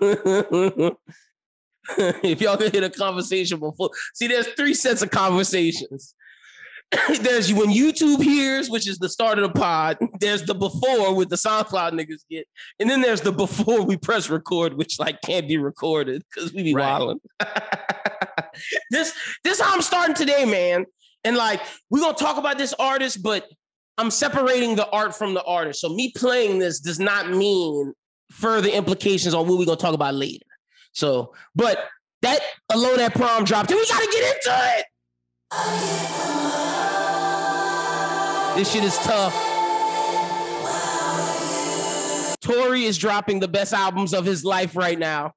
if y'all could hit a conversation before, see, there's three sets of conversations. there's when YouTube hears, which is the start of the pod. There's the before with the SoundCloud niggas get, and then there's the before we press record, which like can't be recorded because we be right. wilding. this this how I'm starting today, man. And like we're gonna talk about this artist, but I'm separating the art from the artist. So me playing this does not mean further implications on what we're gonna talk about later. So, but that alone that prom dropped, and we gotta get into it. This shit is tough. Tory is dropping the best albums of his life right now.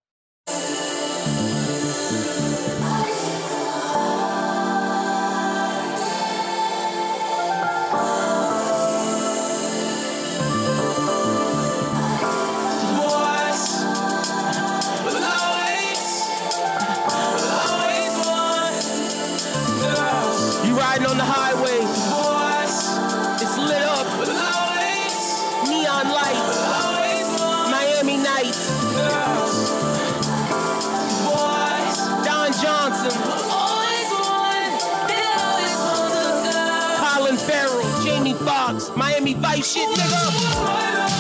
Vice shit, nigga.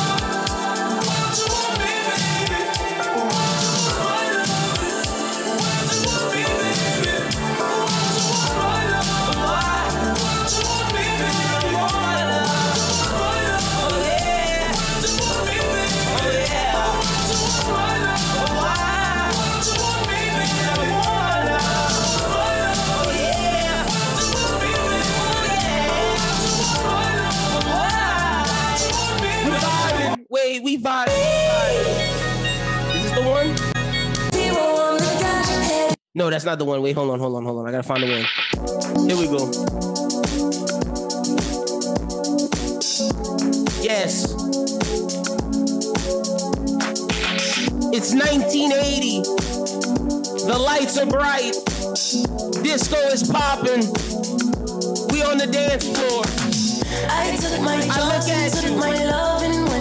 We vibe. Is this the one? No, that's not the one. Wait, hold on, hold on, hold on. I gotta find the one. Here we go. Yes. It's 1980. The lights are bright. Disco is popping. We on the dance floor. I took my I look at you.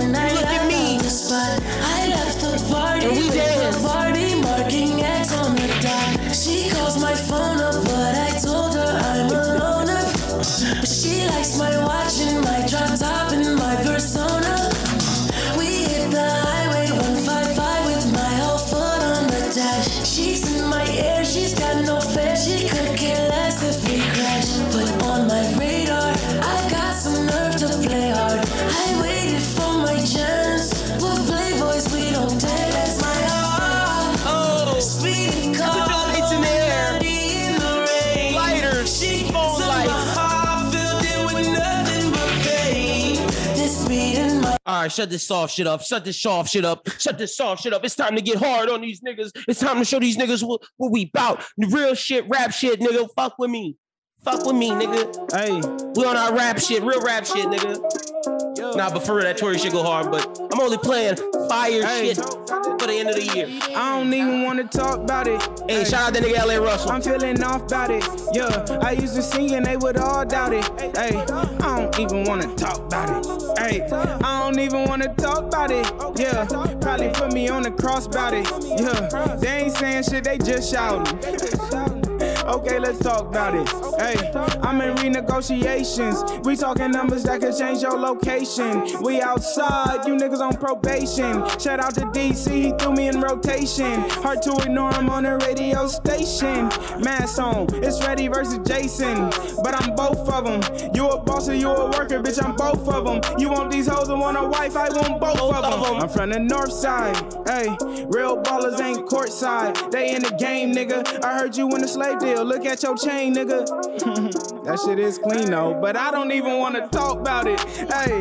All right, shut this soft shit up. Shut this soft shit up. Shut this soft shit up. It's time to get hard on these niggas. It's time to show these niggas what, what we bout. Real shit, rap shit, nigga. Fuck with me. Fuck with me, nigga. Hey. We on our rap shit, real rap shit, nigga. Nah, but for real, that Tory shit go hard, but I'm only playing fire hey. shit for the end of the year. I don't even want to talk about it. Hey, hey, shout out that nigga LaRussell. I'm feeling off about it. Yeah, I used to sing and they would all doubt it. Hey, I don't even want to talk about it. Hey, I don't even want to talk about it. Yeah, probably put me on the cross about it. Yeah, they ain't saying shit, they just shouting. Okay, let's talk about it. Hey, I'm in renegotiations. We talking numbers that could change your location. We outside, you niggas on probation. Shout out to DC, he threw me in rotation. Hard to ignore him on the radio station. Mass on, it's Ready versus Jason. But I'm both of them. You a boss or you a worker, bitch, I'm both of them. You want these hoes and want a wife, I want both, both of them. I'm from the north side. Hey, real ballers ain't courtside. They in the game, nigga. I heard you in the slave deal. Look at your chain, nigga. that shit is clean though, but I don't even want to talk about it. Hey,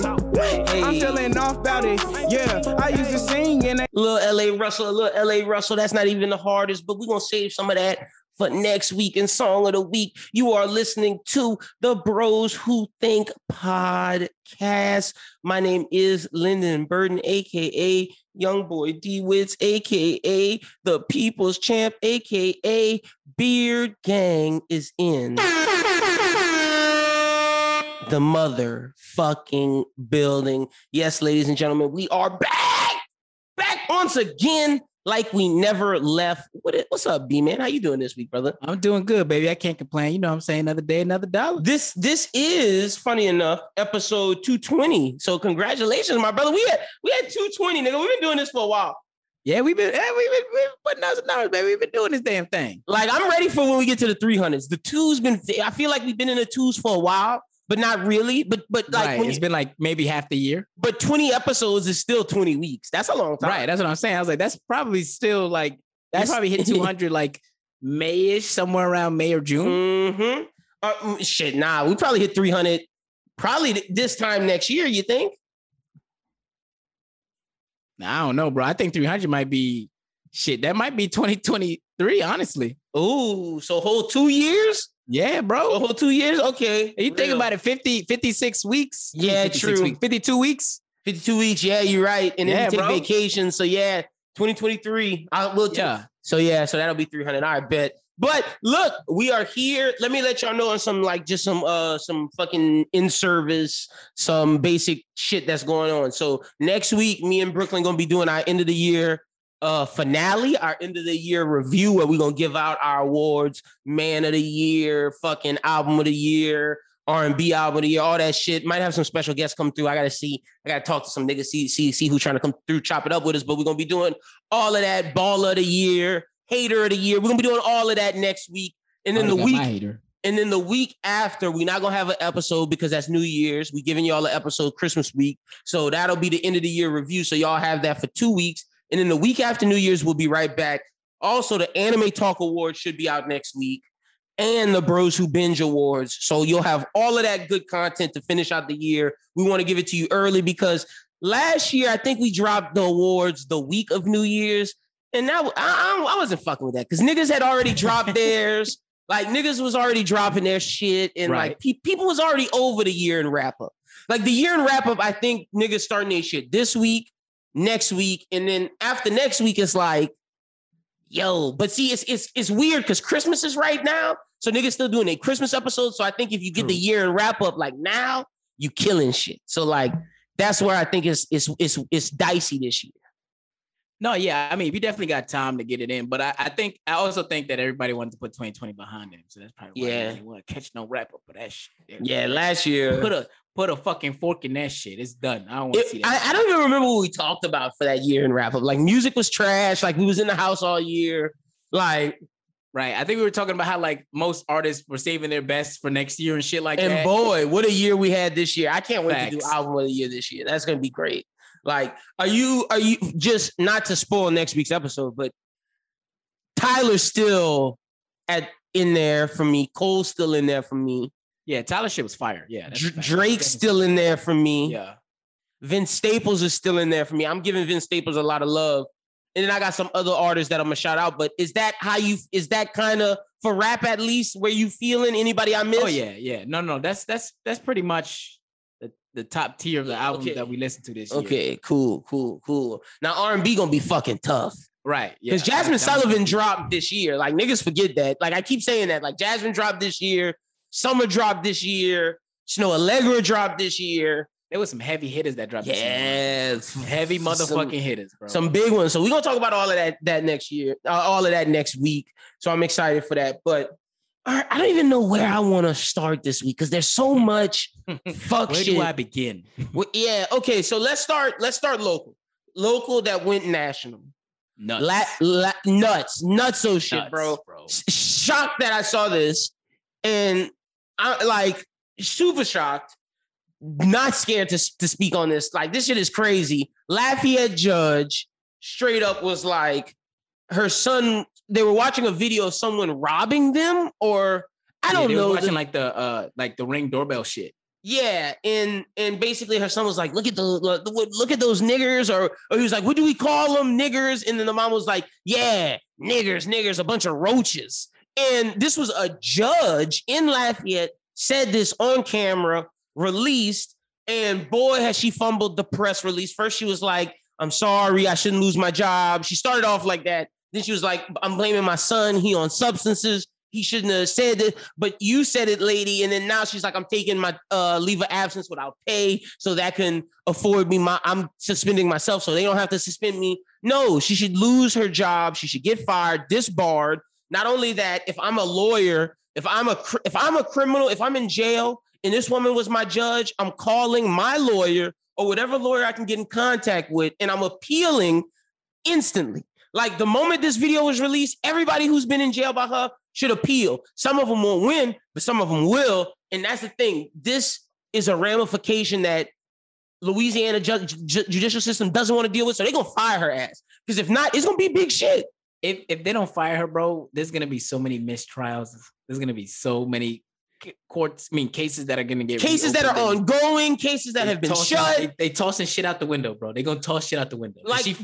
hey, I'm feeling off about it. Yeah, I used to sing and little LaRussell, a little LaRussell. That's not even the hardest, but we're gonna save some of that for next week in Song of the Week. You are listening to the Bros Who Think podcast. My name is Lyndon Burden, aka Young Boy D Wits, aka the People's Champ, aka Beard Gang is in the motherfucking building. Yes, ladies and gentlemen, we are back, back once again like we never left. What, what's up, B man? How you doing this week, brother? I'm doing good, baby. I can't complain. You know what I'm saying? Another day, another dollar. This this is funny enough, episode 220. So congratulations, my brother. We had we had 220, nigga. We've been doing this for a while. Yeah, we've been yeah, we've been, we've been putting out some numbers, baby. We've been doing this damn thing. Like I'm ready for when we get to the 300s. The two's been. I feel like we've been in the twos for a while but not really. But but like right. it's you, been like maybe half the year. But 20 episodes is still 20 weeks. That's a long time. Right. That's what I'm saying. I was like, that's probably still like that's probably hit 200 like Mayish, somewhere around May or June. Mm-hmm. Uh, mm, shit, nah, we probably hit 300 probably this time next year. You think? I don't know, bro. I think 300 might be shit. That might be 2023, honestly. Ooh, so whole two years? Yeah, bro. A whole two years? Okay. And you think about it, 50, 56 weeks. Yeah, true. Weeks, 52 weeks. 52 weeks. Yeah, you're right. And then yeah, you take bro. vacation. So yeah, 2023. I will t- yeah. So yeah, so that'll be 300. I bet. But look, we are here. Let me let y'all know on some like just some uh some fucking in service, some basic shit that's going on. So next week, me and Brooklyn gonna be doing our end of the year uh finale, our end of the year review, where we're gonna give out our awards, man of the year, fucking album of the year, R&B album of the year, all that shit. Might have some special guests come through. I gotta see, I gotta talk to some niggas, see, see, see who's trying to come through, chop it up with us. But we're gonna be doing all of that, ball of the year, hater of the year. We're gonna be doing all of that next week. And then the week and then the week after, we're not gonna have an episode because that's New Year's. We giving y'all an episode Christmas week. So that'll be the end of the year review. So y'all have that for two weeks. And then the week after New Year's, we'll be right back. Also, the Anime Talk Awards should be out next week and the Bros Who Binge Awards. So you'll have all of that good content to finish out the year. We want to give it to you early because last year, I think we dropped the awards the week of New Year's. And now I, I, I wasn't fucking with that because niggas had already dropped theirs. Like niggas was already dropping their shit, and right. like pe- people was already over the year and wrap up. Like the year and wrap up, I think niggas starting their shit this week next week, and then after next week, it's like, yo. But see, it's it's it's weird because Christmas is right now, so niggas still doing a Christmas episode. So I think if you get True. the year and wrap up like now, you killing shit. So like that's where I think it's it's it's it's dicey this year. No, yeah, I mean, we definitely got time to get it in, but I, I think I also think that everybody wanted to put 2020 behind them, so that's probably why yeah. they want to catch no wrap up for that shit. Yeah, last year put a put a fucking fork in that shit. It's done. I don't want to see that. I, I, don't even remember what we talked about for that year in wrap up. Like music was trash. Like we was in the house all year. Like Right. I think we were talking about how like most artists were saving their best for next year and shit like and that. And boy, what a year we had this year. I can't wait Facts. to do album of the year this year. That's gonna be great. Like, are you are you just not to spoil next week's episode, but Tyler's still at in there for me. Cole's still in there for me. Yeah, Tyler shit was fire. Yeah. Drake's still in there for me. Yeah. Vince Staples is still in there for me. I'm giving Vince Staples a lot of love. And then I got some other artists that I'm gonna shout out. But is that how you is that kind of for rap at least where you feeling anybody I miss? Oh yeah, yeah. No, no, that's that's that's pretty much the, the top tier of the album okay. that we listen to this year. Okay, cool, cool, cool. Now R&B gonna be fucking tough. Right. Because yeah, Jazmine Sullivan dropped this year. Like niggas forget that. Like I keep saying that. Like Jazmine dropped this year. Summer dropped this year. Snoh Aalegra dropped this year. There was some heavy hitters that dropped. Yes, heavy motherfucking some, hitters, bro. Some big ones. So we're gonna talk about all of that that next year, uh, all of that next week. So I'm excited for that. But I don't even know where I want to start this week because there's so much fuck where shit. do I begin? Well, yeah. Okay. So let's start. Let's start local. Local that went national. Nuts. La, la, nuts. Nuts. So shit, nuts, bro. bro. Shocked that I saw this, and I like super shocked, not scared to, to speak on this. Like, this shit is crazy. Lafayette Judge straight up was like, her son, they were watching a video of someone robbing them, or I don't yeah, know. watching the, like the uh like the ring doorbell shit. Yeah, and and basically her son was like, "Look at the look, look at those niggers," or or he was like, "What do we call them, niggers?" And then the mom was like, "Yeah, niggers, niggers, a bunch of roaches." And this was a judge in Lafayette said this on camera, released, and boy, has she fumbled the press release. First, she was like, I'm sorry, I shouldn't lose my job. She started off like that. Then she was like, I'm blaming my son. He on substances. he shouldn't have said it, but you said it, lady. And then now she's like, I'm taking my uh, leave of absence without pay, so that can afford me my. I'm suspending myself, so they don't have to suspend me. No, she should lose her job. She should get fired, disbarred. Not only that, if I'm a lawyer, if I'm a if I'm a criminal, if I'm in jail, and this woman was my judge, I'm calling my lawyer or whatever lawyer I can get in contact with, and I'm appealing instantly. Like the moment this video was released, everybody who's been in jail by her should appeal. Some of them won't win, but some of them will. And that's the thing. This is a ramification that Louisiana ju- ju- judicial system doesn't want to deal with. So they're gonna fire her ass. Because if not, it's gonna be big shit. If if they don't fire her, bro, there's gonna be so many mistrials. There's gonna be so many courts, I mean, cases that are going to get cases that are ongoing, cases that have been tossing, shut. They, they, tossing shit out the window, bro. They're going to toss shit out the window. Like, she,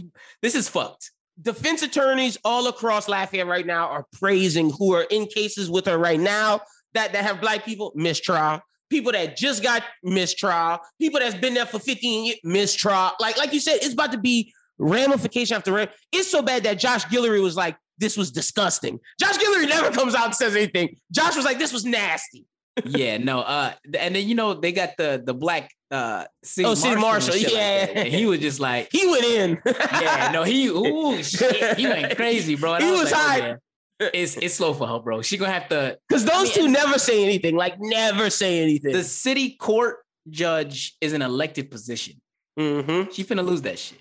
this is fucked. Defense attorneys all across Lafayette right now are praising who are in cases with her right now that, that have black people mistrial. People that just got mistrial, people that's been there for 15 years, mistrial. Like, like you said, it's about to be ramification after ram. It's so bad that Josh Guillory was like, this was disgusting. Josh Guillory never comes out and says anything. Josh was like, this was nasty. yeah, no. Uh, and then you know they got the the black uh city oh city marshal, yeah. Like he was just like he went in. yeah, no, he ooh shit, he went crazy, bro. And he was, was like, oh, high. Oh, it's it's slow for her, bro. She gonna have to because those I mean, two never say anything. Like never say anything. The city court judge is an elected position. Mm-hmm. She finna lose that shit.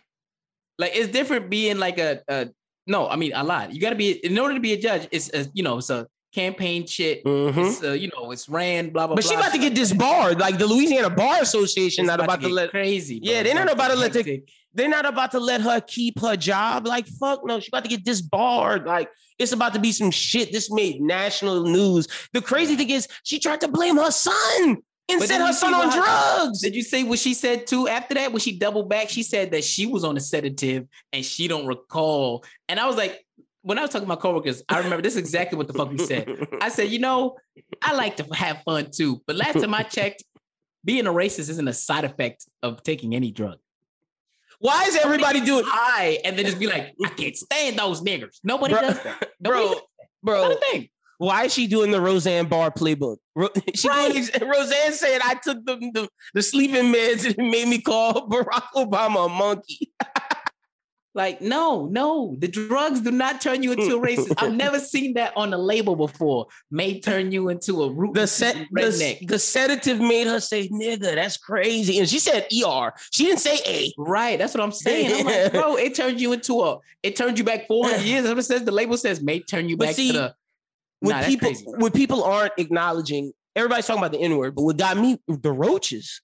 Like it's different being like a, a no, I mean a lot. You got to be in order to be a judge. It's a, you know it's a campaign shit. Mm-hmm. It's, uh, you know it's ran blah blah. But blah, she about to get disbarred. Like the Louisiana Bar Association, not about, about to, to let crazy. Bro. Yeah, they're not about to let. The, they're not about to let her keep her job. Like fuck no, she about to get disbarred. Like it's about to be some shit. This made national news. The crazy thing is, she tried to blame her son and set her son on drugs. Did you say what she said too after that? When she doubled back, she said that she was on a sedative and she don't recall. And I was like, when I was talking to my coworkers, I remember this is exactly what the fuck we said. I said, you know, I like to have fun too, but last time I checked, being a racist isn't a side effect of taking any drug. Why is everybody doing high and then just be like, I can't stand those niggers? Nobody bro, does that. Nobody bro, bro. Why is she doing the Roseanne Barr playbook? she right. doing, Roseanne said I took the, the, the sleeping meds and it made me call Barack Obama a monkey. like, no, no, the drugs do not turn you into a racist. I've never seen that on a label before. May turn you into a root the set the, the, sedative made her say nigga, that's crazy. And she said ER. She didn't say A. Right. That's what I'm saying. I'm like, bro, it turned you into a it turned you back 400 years. It says the label says may turn you back see, to the when nah, people when people aren't acknowledging, everybody's talking about the N word, but what got me the roaches.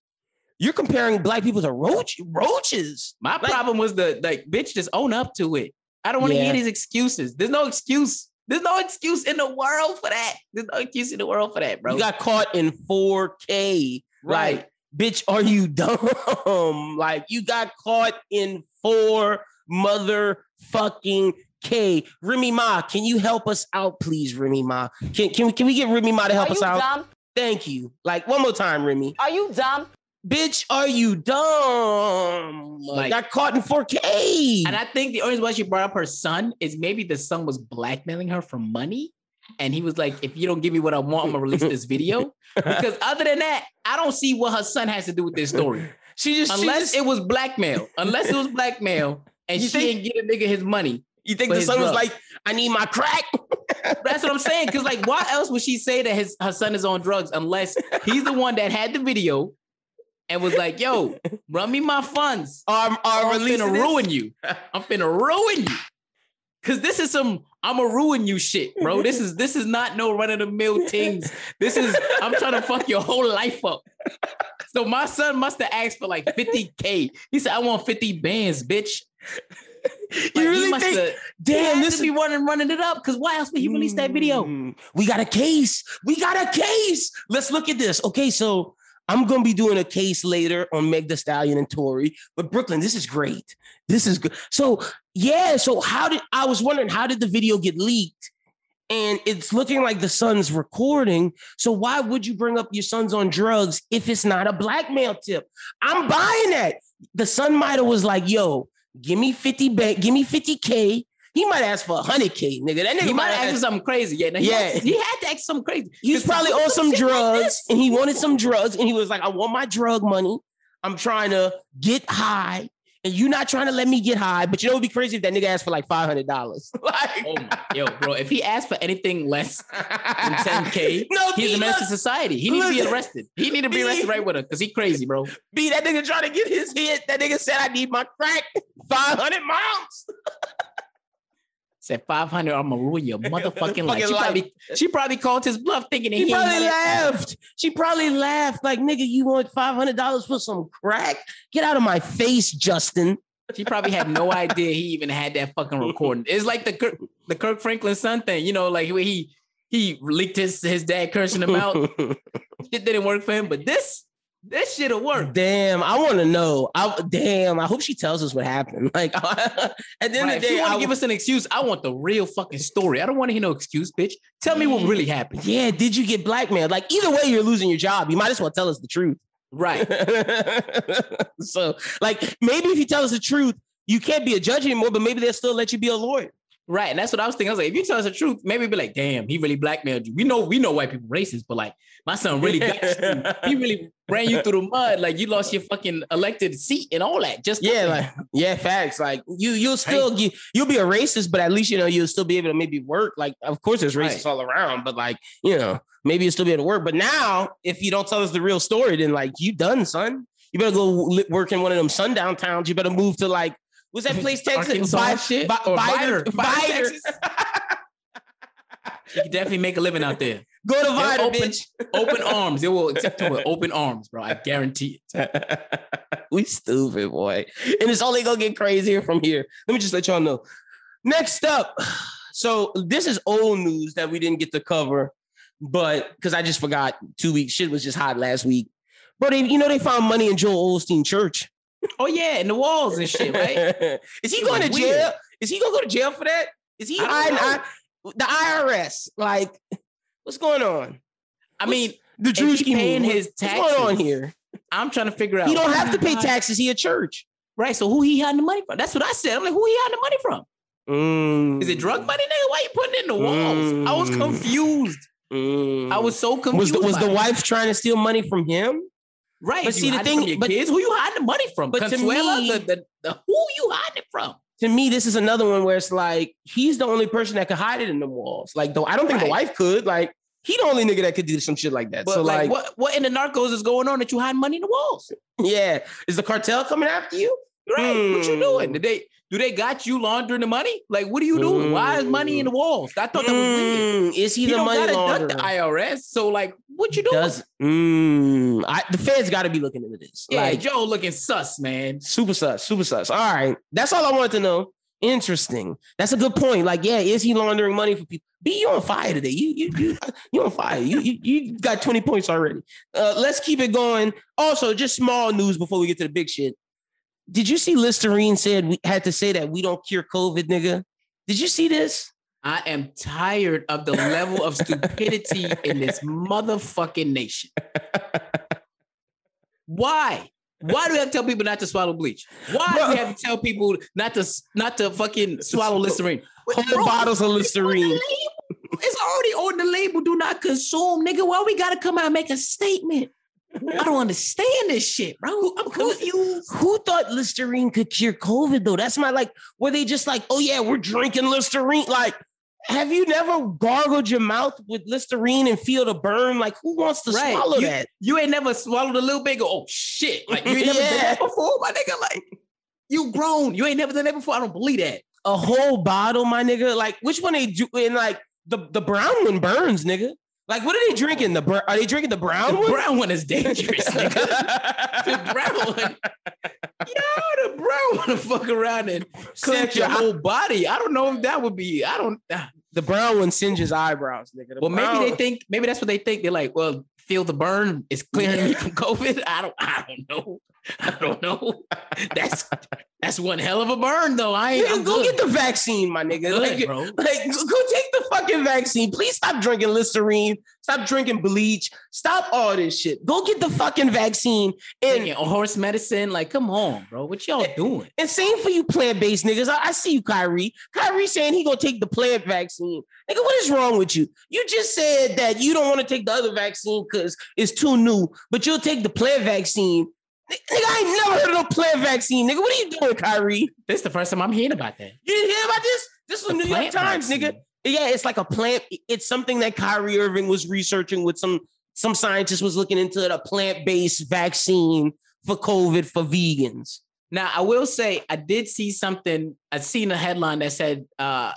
You're comparing black people to roach roaches. My like, problem was the like bitch just own up to it. I don't want to yeah. hear these excuses. There's no excuse. There's no excuse in the world for that. There's no excuse in the world for that, bro. You got caught in 4K. Right. Like, bitch, are you dumb? like you got caught in four motherfucking K, Remy Ma, can you help us out, please, Remy Ma? Can can we can we get Remy Ma to help are us out? Dumb? Thank you. Like one more time, Remy. Are you dumb? Bitch, are you dumb? Like, got caught in 4K. And I think the only reason why she brought up her son is maybe the son was blackmailing her for money. And he was like, if you don't give me what I want, I'm gonna release this video. because other than that, I don't see what her son has to do with this story. She just unless she just... it was blackmail, unless it was blackmail, and you she think... didn't get a nigga his money. You think the son was like, I need my crack? That's what I'm saying. Because like, why else would she say that his her son is on drugs unless he's the one that had the video and was like, "Yo, run me my funds. I'm, I'm, I'm finna ruin you. I'm finna ruin you." Cause this is some I'ma ruin you shit, bro. This is this is not no run of the mill things. This is I'm trying to fuck your whole life up. So my son must have asked for like 50k. He said, "I want 50 bands, bitch." you like, really think? Have, damn, this be running running it up. Because why else would he release that video? Mm, we got a case. We got a case. Let's look at this. Okay, so I'm gonna be doing a case later on Meg the Stallion and Tory. But Brooklyn, this is great. This is good. So yeah. So how did I was wondering how did the video get leaked? And it's looking like the son's recording. So why would you bring up your son's on drugs if it's not a blackmail tip? I'm buying that. The son might have was like, yo, Give me 50 back, give me 50K. He might ask for a hundred K, nigga. That nigga he might ask for something crazy. Yeah, no, he Yeah. had- he had to ask something crazy. He was probably on some shit like drugs and he wanted some drugs and he was like, I want my drug money. I'm trying to get high. And you not trying to let me get high, but you know it'd be crazy if that nigga asked for like five hundred dollars. like, Oh my, yo, bro! If he asked for anything less than 10k, no, he's B, a menace to society. He needs to be arrested. He need to be B. arrested right with her because he crazy, bro. B, that nigga trying to get his hit. That nigga said, I need my crack. 500 miles. Said 500, I'm gonna ruin your motherfucking life. She life. probably, she probably called his bluff thinking He he, probably laughed. She probably laughed. Like, nigga, you want $500 for some crack? Get out of my face, Justin. She probably had no idea he even had that fucking recording. It's like the Kirk, the Kirk Franklin son thing, you know, like where he he leaked his his dad cursing him out. it didn't work for him, but this this shit'll work. Damn, I want to know. I damn. I hope she tells us what happened. Like at the end Right, of if the you want to give us an excuse, I want the real fucking story. I don't want to hear no excuse, bitch. Tell me what really happened. yeah. Did you get blackmailed? Like either way, you're losing your job. You might as well tell us the truth. Right. so, like, maybe if you tell us the truth, you can't be a judge anymore. But maybe they'll still let you be a lawyer. Right. And that's what I was thinking. I was like, if you tell us the truth, maybe be like, damn, he really blackmailed you. We know we know white people racist, but like my son really got you. He really ran you through the mud. Like you lost your fucking elected seat and all that. Just Yeah, like yeah, facts. Like you, you'll still you, you'll be a racist, but at least you know you'll still be able to maybe work. Like, of course, there's racists Right. all around, but like you know, maybe you'll still be able to work. But now, if you don't tell us the real story, then like you done, son. You better go work in one of them sundown towns. You better move to like what's that place, Texas? Arkansas Vi- shit? Vi- Or Vidor- Vidor. Vidor, Vidor. Texas? you can definitely make a living out there. Go to They'll open, bitch. open arms. They will accept you with open arms, bro. I guarantee it. we stupid, boy. And it's only gonna get crazier from here. Let me just let y'all know. Next up, so this is old news that we didn't get to cover, but because I just forgot two weeks, shit was just hot last week. But they, you know, they found money in Joel Osteen Church. Oh yeah, and the walls and shit, right? is he going to jail? weird. Is he gonna go to jail for that? Is he I hiding. I- the IRS? Like, what's going on? I mean, The he Drewski paying his What's going on here? I'm trying to figure out. He don't have to pay taxes. He a church. Right. So who he hiding the money from? That's what I said. I'm like, who he hiding the money from? Mm. Is it drug money, nigga? Why you putting it in the walls? I was Mm. confused. Mm. I was so was confused. the, was the wife trying to steal money from him? Right? but see, the thing- but- kids. Who you hiding the money from? but to me- the, the, the who you hiding it from? To me, this is another one where it's like he's the only person that could hide it in the walls. Like, though I don't think the wife could. Like, he the only nigga that could do some shit like that. But so, like, like, what what in the narcos is going on that you hiding money in the walls? yeah, is the cartel coming after you? Right? What you Hmm. doing? Did they do they got you laundering the money? Like, what are you doing? Why is money in the walls? I thought that was weird. Mm, is he, He the don't money duck the? IRS. So like, what you doing? Does mm, I, the feds got to be looking into this? yeah, like, Joe looking sus, man. Super sus, super sus. All right. That's all I wanted to know. Interesting. That's a good point. Like, yeah, is he laundering money for people? B, you on fire today. You you you you on fire. You you, you got 20 points already. Uh, let's keep it going. Also, just small news before we get to the big shit. Did you see Listerine said we had to say that we don't cure COVID, nigga? Did you see this? I am tired of the level of stupidity in this motherfucking nation. Why? Why do we have to tell people not to swallow bleach? Why do we have to tell people not to not to fucking swallow Listerine? Whole Bro, bottles of it's on the Listerine. It's already on the label. Do not consume, nigga. Why we gotta come out and make a statement? I don't understand this shit, bro. I'm confused. Who thought Listerine could cure COVID though? That's my like, were they just like, oh yeah, we're drinking Listerine? Like, have you never gargled your mouth with Listerine and feel the burn? Like, who wants to Right. swallow you, that? You ain't never swallowed a little bit. Go, oh shit! Like you ain't never Yeah. done that before, my nigga. Like you grown. You ain't never done that before. I don't believe that. A whole bottle, my nigga. Like, which one they do? And like the the brown one burns, nigga. Like, what are they drinking? The br- are they drinking the brown The one? brown one is dangerous, nigga. The brown one. Yo, the brown one to fuck around and cook your whole body. I don't know if that would be. I don't. ah. the brown one singes eyebrows, nigga. The Well, maybe they think. Maybe that's what they think. They're like, well, feel the burn. It's clearing me from COVID. I don't. I don't know. I don't know. That's that's one hell of a burn, though. I ain't. Nigga, I'm go good. get the vaccine, my nigga. Good, like, bro. like, go take the fucking vaccine. Please stop drinking Listerine. Stop drinking bleach. Stop all this shit. Go get the fucking vaccine. And Taking horse medicine, like, come on, bro. What y'all doing? and same for you plant-based niggas. I, I see you, Kyrie. Kyrie saying he gonna take the plant vaccine. Nigga, what is wrong with you? You just said that you don't want to take the other vaccine because it's too new, but you'll take the plant vaccine. Nigga, I ain't never heard of no plant vaccine. Nigga, what are you doing, Kyrie? This is the first time I'm hearing about that. You didn't hear about this? This was The New York Times, nigga. Yeah, it's like a plant. It's something that Kyrie Irving was researching with some some scientist was looking into it, a plant-based vaccine for COVID for vegans. Now, I will say, I did see something. I seen a headline that said, uh,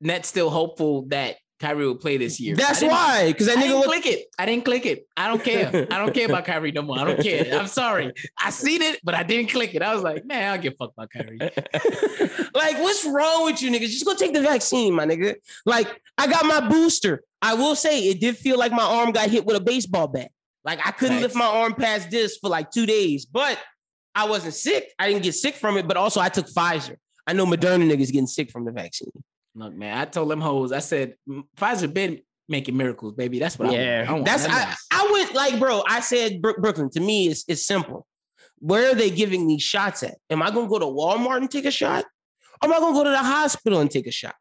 Nets still hopeful that Kyrie will play this year. That's I why, because that I didn't was click it. I didn't click it. I don't care. I don't care about Kyrie no more. I don't care. I'm sorry. I seen it, but I didn't click it. I was like, man, I don't give a fuck about Kyrie. like, what's wrong with you niggas? Just go take the vaccine, my nigga. Like, I got my booster. I will say it did feel like my arm got hit with a baseball bat. Like I couldn't lift my arm past this for like two days, but I wasn't sick. I didn't get sick from it, but also I took Pfizer. I know Moderna niggas getting sick from the vaccine. Look, man, I told them hoes, I said, Pfizer been making miracles, baby. That's what I want. I want that's I, else. I went like, bro. I said Brook- Brooklyn. To me, it's it's simple. Where are they giving these shots at? Am I gonna go to Walmart and take a shot? Or am I gonna go to the hospital and take a shot?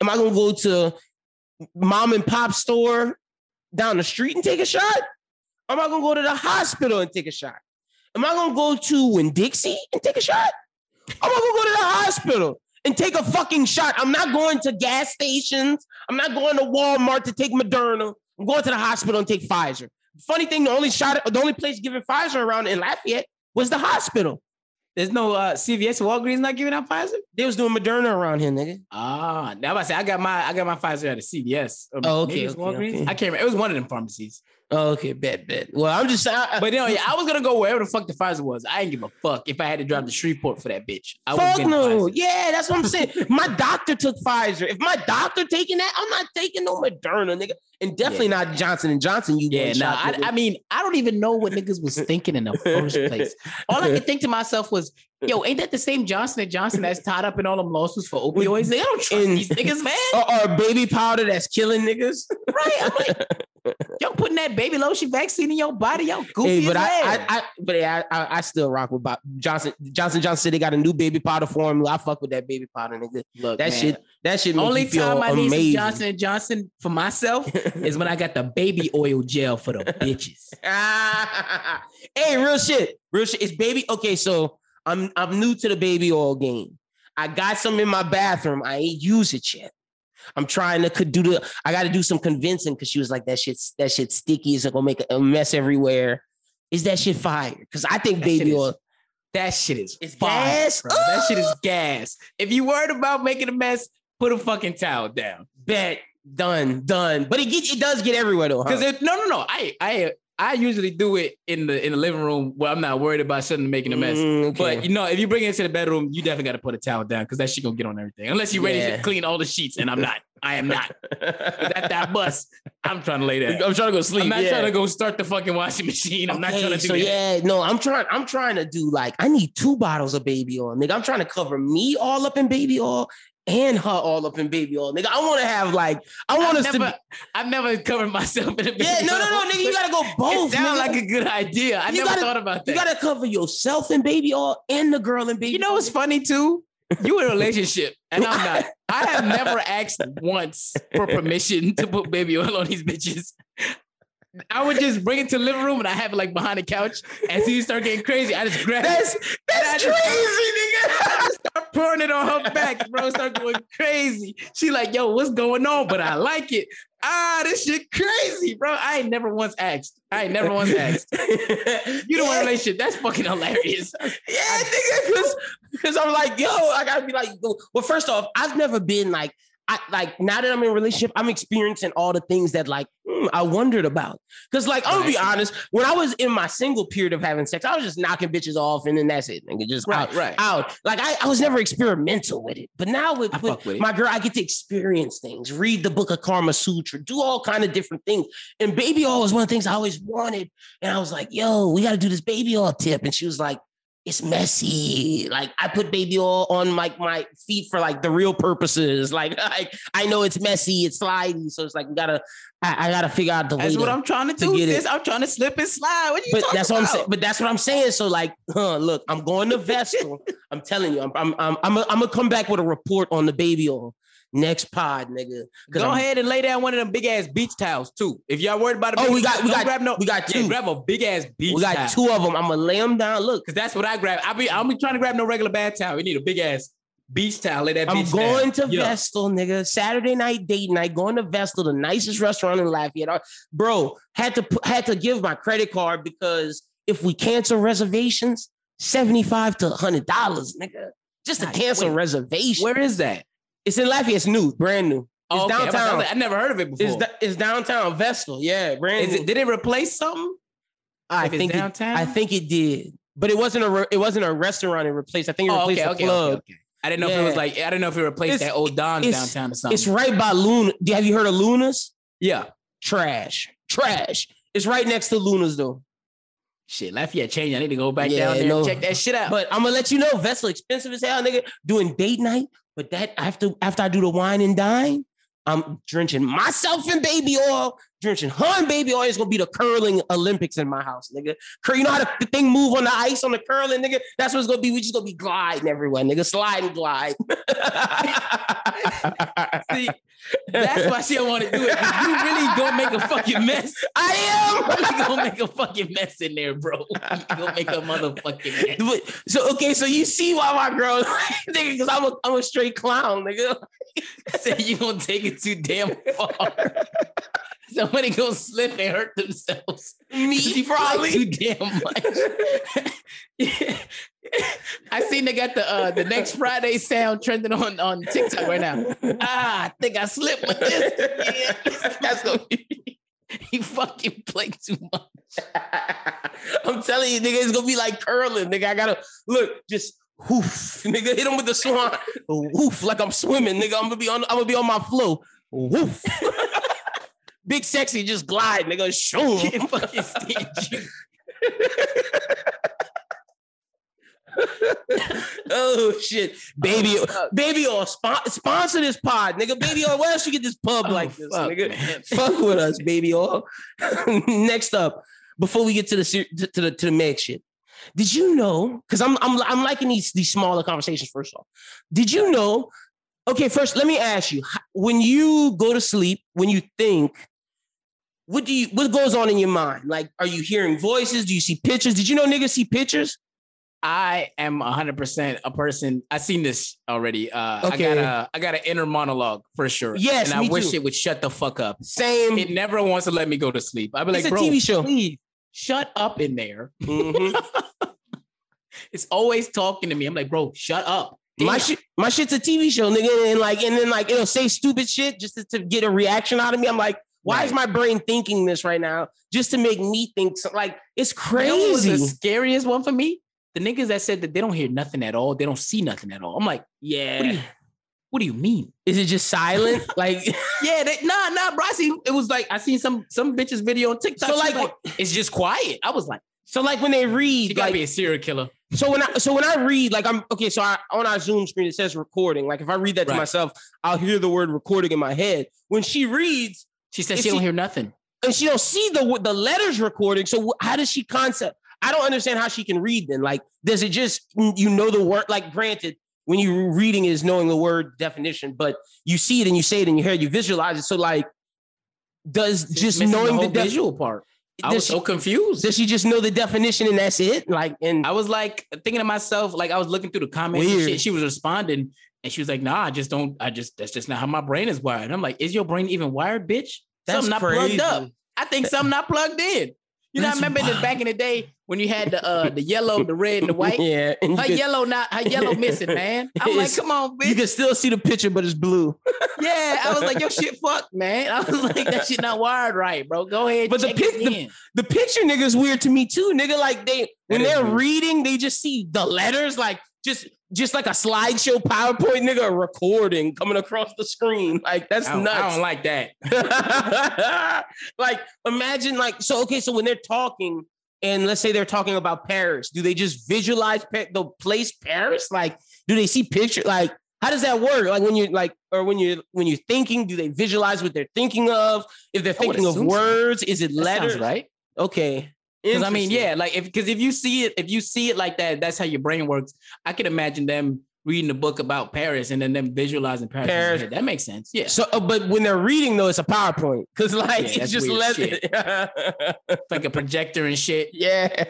Am I gonna go to mom and pop store down the street and take a shot? Or am I gonna go to the hospital and take a shot? Am I gonna go to Winn Dixie and take a shot? Or am I gonna go to the hospital and take a fucking shot? I'm not going to gas stations. I'm not going to Walmart to take Moderna. I'm going to the hospital and take Pfizer. Funny thing, the only shot, the only place giving Pfizer around in Lafayette was the hospital. There's no uh, CVS, Walgreens not giving out Pfizer. They was doing Moderna around here, nigga. Ah, now I say I got my I got my Pfizer at a CVS. Oh, okay, okay, Walgreens. okay. I can't remember. It was one of them pharmacies. Oh, okay, bet, bet. Well, I'm just saying. But you know, yeah, I was gonna go wherever the fuck the Pfizer was. I ain't give a fuck if I had to drive to Shreveport for that bitch. I Fuck no. Pfizer. Yeah, that's what I'm saying. my doctor took Pfizer. If my doctor taking that, I'm not taking no Moderna, nigga. And definitely not Johnson and Johnson. You Yeah, nah, I. I mean, I don't even know what niggas was thinking in the first place. All I could think to myself was, yo, ain't that the same Johnson and Johnson that's tied up in all them lawsuits for opioids? They don't trust And- these niggas, man. or, or baby powder that's killing niggas. Right? I'm like, yo, putting that baby lotion vaccine in your body, yo, goofy Hey, but as I. I, I, but yeah, I, I, I still rock with Bob Johnson. Johnson Johnson said they got a new baby powder formula. I fuck with that baby powder, nigga. Look, That man, shit, that shit. Only time I need some amazing. Johnson and Johnson for myself is when I got the baby oil gel for the bitches. hey, real shit, real shit. It's baby. Okay, so I'm I'm new to the baby oil game. I got some in my bathroom. I ain't use it yet. I'm trying to could do the. I got to do some convincing because she was like that shit's that shit's sticky. It's gonna make a mess everywhere. Is that shit fire? Because I think That baby is- oil. That shit is It's fire, gas? bro. That shit is gas. If you worried about making a mess, put a fucking towel down. Bet done done. But it gets it does get everywhere though. Because Huh? no no no. I I I usually do it in the in the living room where I'm not worried about something making a mess. Mm, okay. But you know, if you bring it into the bedroom, you definitely got to put a towel down because that shit gonna get on everything. Unless you're ready Yeah. to clean all the sheets, and I'm not. I am not. At that bus, I'm trying to lay there. I'm trying to go sleep. I'm not yeah. trying to go start the fucking washing machine. I'm not trying to do so that. yeah, no, I'm trying. I'm trying to do like I need two bottles of baby oil, nigga. I'm trying to cover me all up in baby oil and her all up in baby oil, nigga. I want to have like I want us never, to. I've never covered myself in a Be, yeah, no, no, no, nigga. You gotta go both. It sounds like a good idea. I You never gotta- thought about that. you gotta cover yourself in baby oil and the girl in baby. You know what's funny too? You in a relationship, and I'm not. I have never asked once for permission to put baby oil on these bitches. I would just bring it to the living room and I have it like behind the couch. As he start getting crazy, I just grab That's it. that's I just- crazy, nigga. Start pouring it on her back, bro. Start going crazy. She like, yo, what's going on? But I like it. Ah, this shit crazy, bro. I ain't never once asked. I ain't never once asked. You don't want a relationship. That's fucking hilarious. yeah, I, nigga. Because I'm like, yo, I gotta be like, well, first off, I've never been like. I like now that I'm in a relationship, I'm experiencing all the things that like hmm, I wondered about. Cause like I'm gonna be honest, when I was in my single period of having sex, I was just knocking bitches off and then that's it, nigga. Just out, right. out. Like I, I was never experimental with it. But now with, with with my girl, I get to experience things, read the book of Karma Sutra, do all kind of different things. And baby oil was one of the things I always wanted. And I was like, yo, we got to do this baby oil tip. And she was like, it's messy. Like I put baby oil on like my feet for like the real purposes. Like, like I know it's messy, it's slidey, so it's like we gotta. I, I gotta figure out the That's way. what to, I'm trying to to do. get Sis. it. I'm trying to slip and slide. What you but talking that's what I'm about? saying. But that's what I'm saying. So like, huh, look, I'm going to Vestal. I'm telling you, I'm I'm I'm I'm gonna come back with a report on the baby oil next pod, nigga. Go I'm- ahead and lay down one of them big ass beach towels too. If y'all worried about a Oh, we got- we got- grab no. we got Yeah, two. grab a big ass beach. We got towel. two of them. I'm gonna lay them down. Look, Cause that's what I grab. I be I don't be trying to grab no regular bath towel. We need a big ass beach towel. Lay that I'm beach going down. to Yeah. Vestal, nigga. Saturday night date night. Going to Vestal, the nicest restaurant in Lafayette. Bro, had to had to give my credit card because if we cancel reservations, seventy five to hundred dollars, nigga. Just to God, cancel wait. reservation. Where is that? It's in Lafayette. It's new, brand new. Oh, it's Oh, okay. I was about to say, I downtown. like, I never heard of it before. It's, da- it's downtown Vestal. Yeah, brand it, did it replace something? I if it's think it, downtown? I think it did, but it wasn't a re- it wasn't a restaurant. It replaced. I think it Oh, replaced okay, the okay, club. okay, okay. I didn't know if it was like I didn't know if it replaced It's- that old Don's downtown or something. It's right by Luna. Have you heard of Luna's? yeah. Trash, trash. It's right next to Luna's though. Shit, Lafayette changed. I need to go back Yeah, down there no. and check that shit out. But I'm gonna let you know, Vestal expensive as hell, nigga. Doing date night, but that after after I do the wine and dine, I'm drenching myself in baby oil, drenching her in baby oil. It's gonna be the curling Olympics in my house, nigga. Cur- You know how the, the thing move on the ice on the curling, nigga? That's what it's gonna be. We just gonna be gliding everywhere, nigga. Slide and glide. See, that's why she don't want to do it. You really gonna make a fucking mess. I am. You gonna make a fucking mess in there, bro. You gonna make a motherfucking mess. But- so okay, so you see why my girl, nigga, because I'm a I'm a straight clown, nigga. Say you gonna take it too damn far. Somebody gonna slip and hurt themselves. Me probably. too damn much. I seen they got the uh the next Friday sound trending on on TikTok right now. Ah, I think I slipped with this. Yeah. That's gonna be. He fucking played too much. I'm telling you, nigga, it's gonna be like curling, nigga. I gotta look, just woof, nigga. Hit him with the swan, woof, like I'm swimming, nigga. I'm gonna be on, I'm gonna be on my flow, woof. Big sexy, just glide, nigga. Show him. Fucking you. oh shit, baby, oh, baby, or spon- sponsor this pod, nigga. Baby, or where else you get this pub Oh, like this, fuck, nigga? man. Fuck with us, baby. Or next up, before we get to the to, to the to the Meg shit, did you know? Because I'm I'm I'm liking these these smaller conversations. First off, did you know? Okay, first let me ask you: when you go to sleep, when you think. What do you what goes on in your mind? Like, are you hearing voices? Do you see pictures? Did you know niggas see pictures? I am 100% a person. I seen this already. Uh, Okay. I got a I got an inner monologue for sure. Yes, and I wish too. it would shut the fuck up. Same. It never wants to let me go to sleep. I'd be like, It's a bro, TV show." please shut up in there. Mhm. It's always talking to me. I'm like, bro, shut up. My shit, my shit's a TV show, nigga, and like, and then like it'll say stupid shit just to, to get a reaction out of me. I'm like, why is my brain thinking this right now? Just to make me think. So, like, it's You know was crazy. the scariest one for me? The niggas that said that they don't hear nothing at all, they don't see nothing at all. I'm like, what do yeah. you, what do you mean? Is it just silent? like, Yeah, they, nah, nah, bro. I see, it was like I seen some some bitches video on TikTok. So, like, like, it's just quiet. I was like, so like when they read, she gotta like, be a serial killer. so when I so when I read, like I'm okay. So I, on our Zoom screen it says recording. Like if I read that to myself, I'll hear the word recording in my head. When she reads, She says If she don't she- hear nothing. and she don't see the the letters recording. So how does she concept? I don't understand how she can read. Then, like, does it just you know the word? Like, granted, when you're reading is knowing the word definition, but you see it and you say it in your head, you visualize it. So, like, does just knowing the, whole def- visual part. I was she, so confused. does she just know the definition and that's it? Like, and I was like thinking to myself, like I was looking through the comments and shit. She was responding, and she was like, "Nah, I just don't. I just that's just not how my brain is wired." And I'm like, "Is your brain even wired, bitch? that's something not crazy. plugged up. I think something not plugged in. You know, I remember the, back in the day when you had the uh the yellow, the red, and the white. Yeah, and Her could, yellow not her yellow missing, man. I'm like, come on, bitch. you can still see the picture, but it's blue. Yeah, I was like, your shit fucked, man. I was like, that shit not wired right, bro. Go ahead, But the check pic- it in. The picture nigga is weird to me too, nigga. Like they when they're weird. reading, they just see the letters, like just just like a slideshow PowerPoint nigga recording coming across the screen. Like that's I don't, I nuts. don't like that. like imagine like so okay, so when they're talking, and let's say they're talking about Paris, do they just visualize the place Paris? Like, do they see picture? Like, how does that work? Like when you're like, or when you're when you're thinking, do they visualize what they're thinking of? If they're thinking of words, so. is it letters? right? Okay. Because I mean, yeah, like if because if you see it, if you see it like that, that's how your brain works. I can imagine them reading a book about Paris and then them visualizing Paris. Paris. That makes sense. Yeah. So, uh, but when they're reading though, it's a PowerPoint because like yeah, it's just let like a projector and shit. Yeah.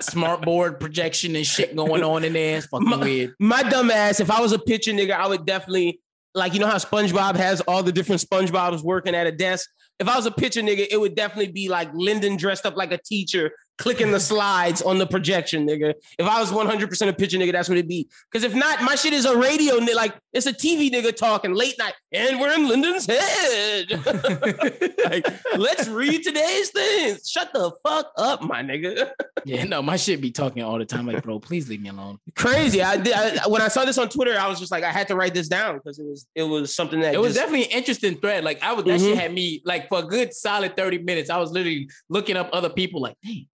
Smart board projection and shit going on in there. It's fucking my, weird. My dumb ass. If I was a picture nigga, I would definitely like you know how SpongeBob has all the different SpongeBob's working at a desk. If I was a picture nigga, it would definitely be like Lyndon dressed up like a teacher clicking the slides on the projection, nigga. If I was 100% a picture nigga, that's what it'd be. Because if not, my shit is a radio, like it's a TV nigga talking late night, and we're in Lyndon's head. like, let's read today's things. Shut the fuck up, my nigga. yeah, no, my shit be talking all the time. Like, bro, please leave me alone. Crazy. I did. I, when I saw this on Twitter, I was just like, I had to write this down because it was it was something that it was definitely an interesting thread. Like, I was that mm-hmm. shit had me like for a good solid 30 minutes. I was literally looking up other people, like, dang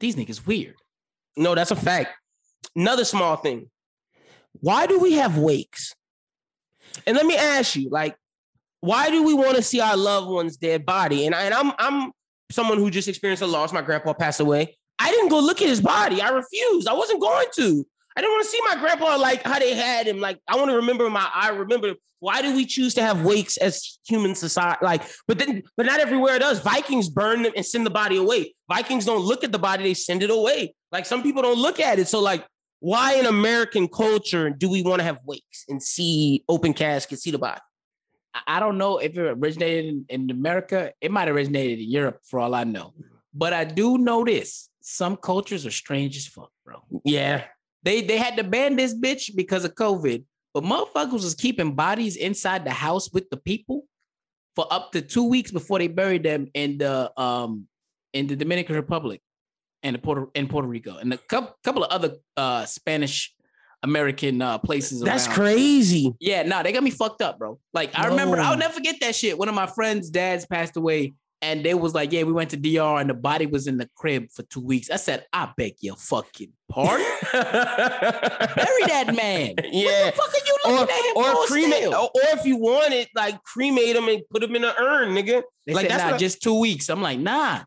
these niggas weird. No, that's a fact. Another small thing. Why do we have wakes? And let me ask you, like, why do we want to see our loved one's dead body? And, I, and I'm I'm someone who just experienced a loss. My grandpa passed away. I didn't go look at his body. I refused. I wasn't going to. I didn't want to see my grandpa like how they had him. Like I want to remember my. I remember. Why do we choose to have wakes as human society? Like, but then, but not everywhere it does. Vikings burn them and send the body away. Vikings don't look at the body; they send it away. Like some people don't look at it. So like, why in American culture do we want to have wakes and see open caskets, see the body? I don't know if it originated in, in America. It might have originated in Europe, for all I know. But I do know this: some cultures are strange as fuck, bro. Yeah, they they had to ban this bitch because of COVID, but motherfuckers was keeping bodies inside the house with the people for up to two weeks before they buried them in the um in the Dominican Republic and the Puerto in Puerto Rico and a couple couple of other uh Spanish American uh places. That's around. crazy. Yeah, no, nah, they got me fucked up, bro. Like I remember, I'll never forget that shit. One of my friends' dads passed away and they was like, yeah, we went to DR and the body was in the crib for two weeks. I said, I beg your fucking pardon. Bury that man. Yeah. What the fuck are you looking or, at him or cremate, or, or, if you want it, like cremate him and put him in an urn, nigga. They like said, that's nah, just two weeks. I'm like, nah,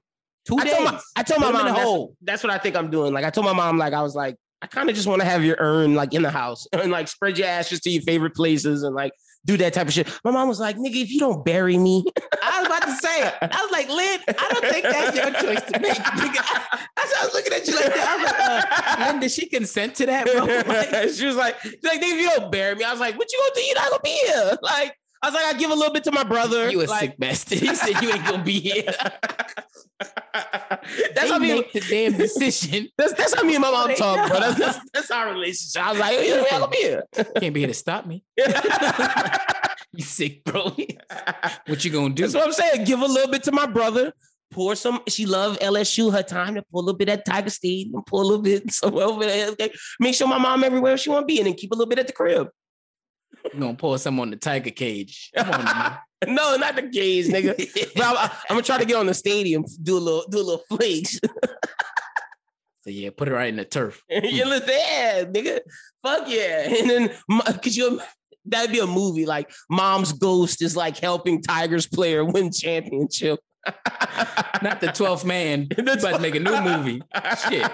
two I days. Told my, I told my mom that's, that's what I think I'm doing. Like I told my mom, like I was like, I kind of just want to have your urn like in the house and like spread your ashes to your favorite places and like do that type of shit. My mom was like, nigga, if you don't bury me. I was about to say it. I was like, Lynn, I don't think that's your choice to make. Nigga, I, I was looking at you like that. I was like, uh, Lynn, did she consent to that, bro? Like, she was like, like, nigga, if you don't bury me, I was like, what you gonna do? You're not gonna be here. Like, I was like, I give a little bit to my brother. You a like, sick bastard. He said you ain't gonna be here. that's how me make the damn decision. That's that's how me and my mom talk, bro. That's, that's, that's our relationship. I was like, you ain't gonna be here. Can't be here to stop me. you sick, bro. what you gonna do? That's what I'm saying. Give a little bit to my brother. Pour some. She love LSU. Her time to pour a little bit at Tiger State and pour a little bit somewhere over there. Okay. Make sure my mom everywhere she want to be, and then keep a little bit at the crib. You gonna pour some on the tiger cage? Come on, man. no, not the cage, nigga. but I'm, I'm, gonna try to get on the stadium, do a little, do a little flakes. so yeah, put it right in the turf. you mm. look there, nigga. Fuck yeah. And then could you that'd be a movie like Mom's Ghost is like helping Tigers player win championship. Not the 12th man. That's about to make a new movie. Shit.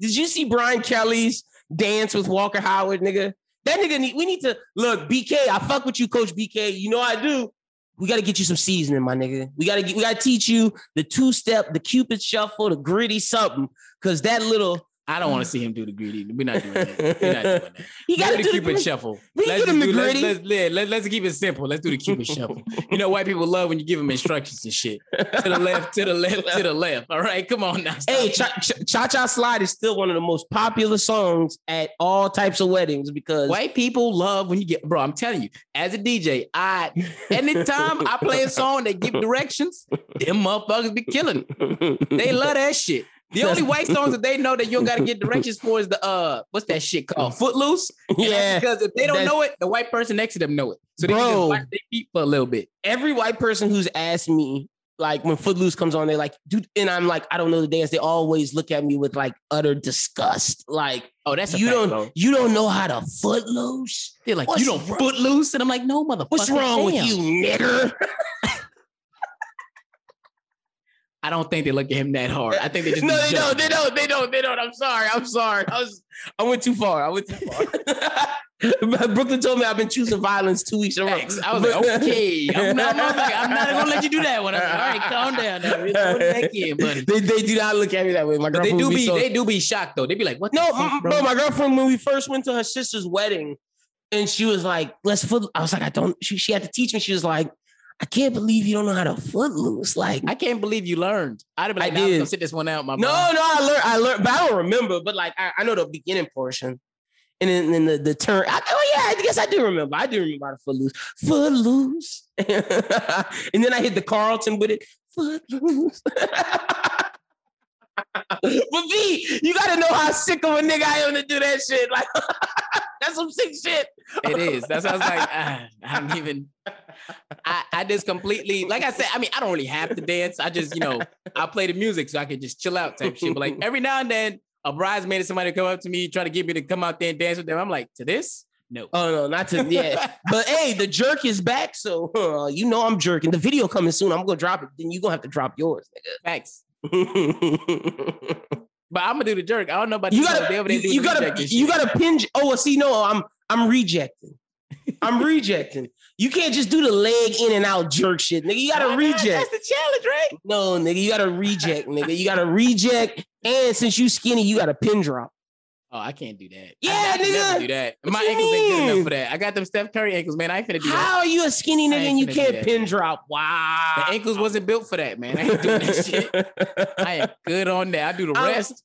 Did you see Brian Kelly's dance with Walker Howard, nigga? That nigga need, we need to look, BK. I fuck with you, Coach BK. You know I do. We got to get you some seasoning, my nigga. We got to we got to teach you the two step, the Cupid shuffle, the gritty something, because that little I don't want to see him do the gritty. We're not doing that. We're not doing that. He got to do the Cupid shuffle. We let's do the gritty. Let's, let's, let's, let's, keep it simple. Let's do the Cupid shuffle. You know, white people love when you give them instructions and shit. To the left, to the left, to the left. All right, come on now. Hey, Cha Cha Slide is still one of the most popular songs at all types of weddings because white people love when you get, bro. I'm telling you, as a DJ, I anytime I play a song that give directions, them motherfuckers be killing. They love that shit. The only white songs that they know that you don't got to get directions for is the uh, what's that shit called? Footloose. Yeah. Because if they don't know it, the white person next to them know it. So they Bro, can just their feet for a little bit. Every white person who's asked me like when Footloose comes on, they're like, dude, and I'm like, I don't know the dance. They always look at me with like utter disgust. Like, oh, that's you fact, don't bro. you don't know how to footloose. They're like, What's you don't wrong- footloose, and I'm like, no, motherfucker. What's wrong with damn. you, nigger? I don't think they look at him that hard. I think they just no, they don't. They don't. They don't. They don't. I'm sorry. I'm sorry. I was. I went too far. I went too far. Brooklyn told me I've been choosing violence two weeks in a row. I was like, okay, I'm not, I'm not, gonna let you do that one. I was like, all right, calm down now. It back in, buddy. They, they do not look at me that way. My But they do would be, so- they do be shocked though. They be like, what? No, fuck, bro? bro, my girlfriend, when we first went to her sister's wedding, and she was like, let's foot. I was like, I don't, she, she had to teach me. She was like, I can't believe you don't know how to foot loose. Like, I can't believe you learned. I'd have been like, I'm did. sit this one out, my no, no. I learned, I learned, but I don't remember. But like, I, I know the beginning portion. And then, then the, the turn. I, oh yeah, I guess I do remember. I do remember how to foot loose. Foot loose. and then I hit the Carlton with it. Foot loose. but V, you gotta know how sick of a nigga I am to do that shit. Like that's some sick shit. It is. That's why I was like, ah, I'm even. I, I just completely, like I said, I mean, I don't really have to dance. I just, you know, I play the music so I can just chill out type shit. But like every now and then, a bridesmaid or somebody come up to me try to get me to come out there and dance with them. I'm like, to this? No. Oh no, not to yeah. but hey, the jerk is back, so uh, you know I'm jerking. The video coming soon. I'm gonna drop it. Then you gonna have to drop yours, nigga. Thanks. But I'm gonna do the jerk. I don't know about you gotta. They over you, you gotta, you gotta pinch. Oh, well, see, no, I'm, I'm rejecting. I'm rejecting. You can't just do the leg in and out jerk shit, nigga. You gotta Why not? reject. That's the challenge, right? No, nigga, you gotta reject, nigga. You gotta reject. And since you skinny, you gotta pin drop. Oh, I can't do that. Yeah, I, I can never do that. What My ankles ain't good enough for that. I got them Steph Curry ankles, man. I ain't finna do that. How are you a skinny nigga and you can't pin drop? Wow. The ankles wasn't built for that, man. I ain't doing that shit. I am good on that. I do the rest.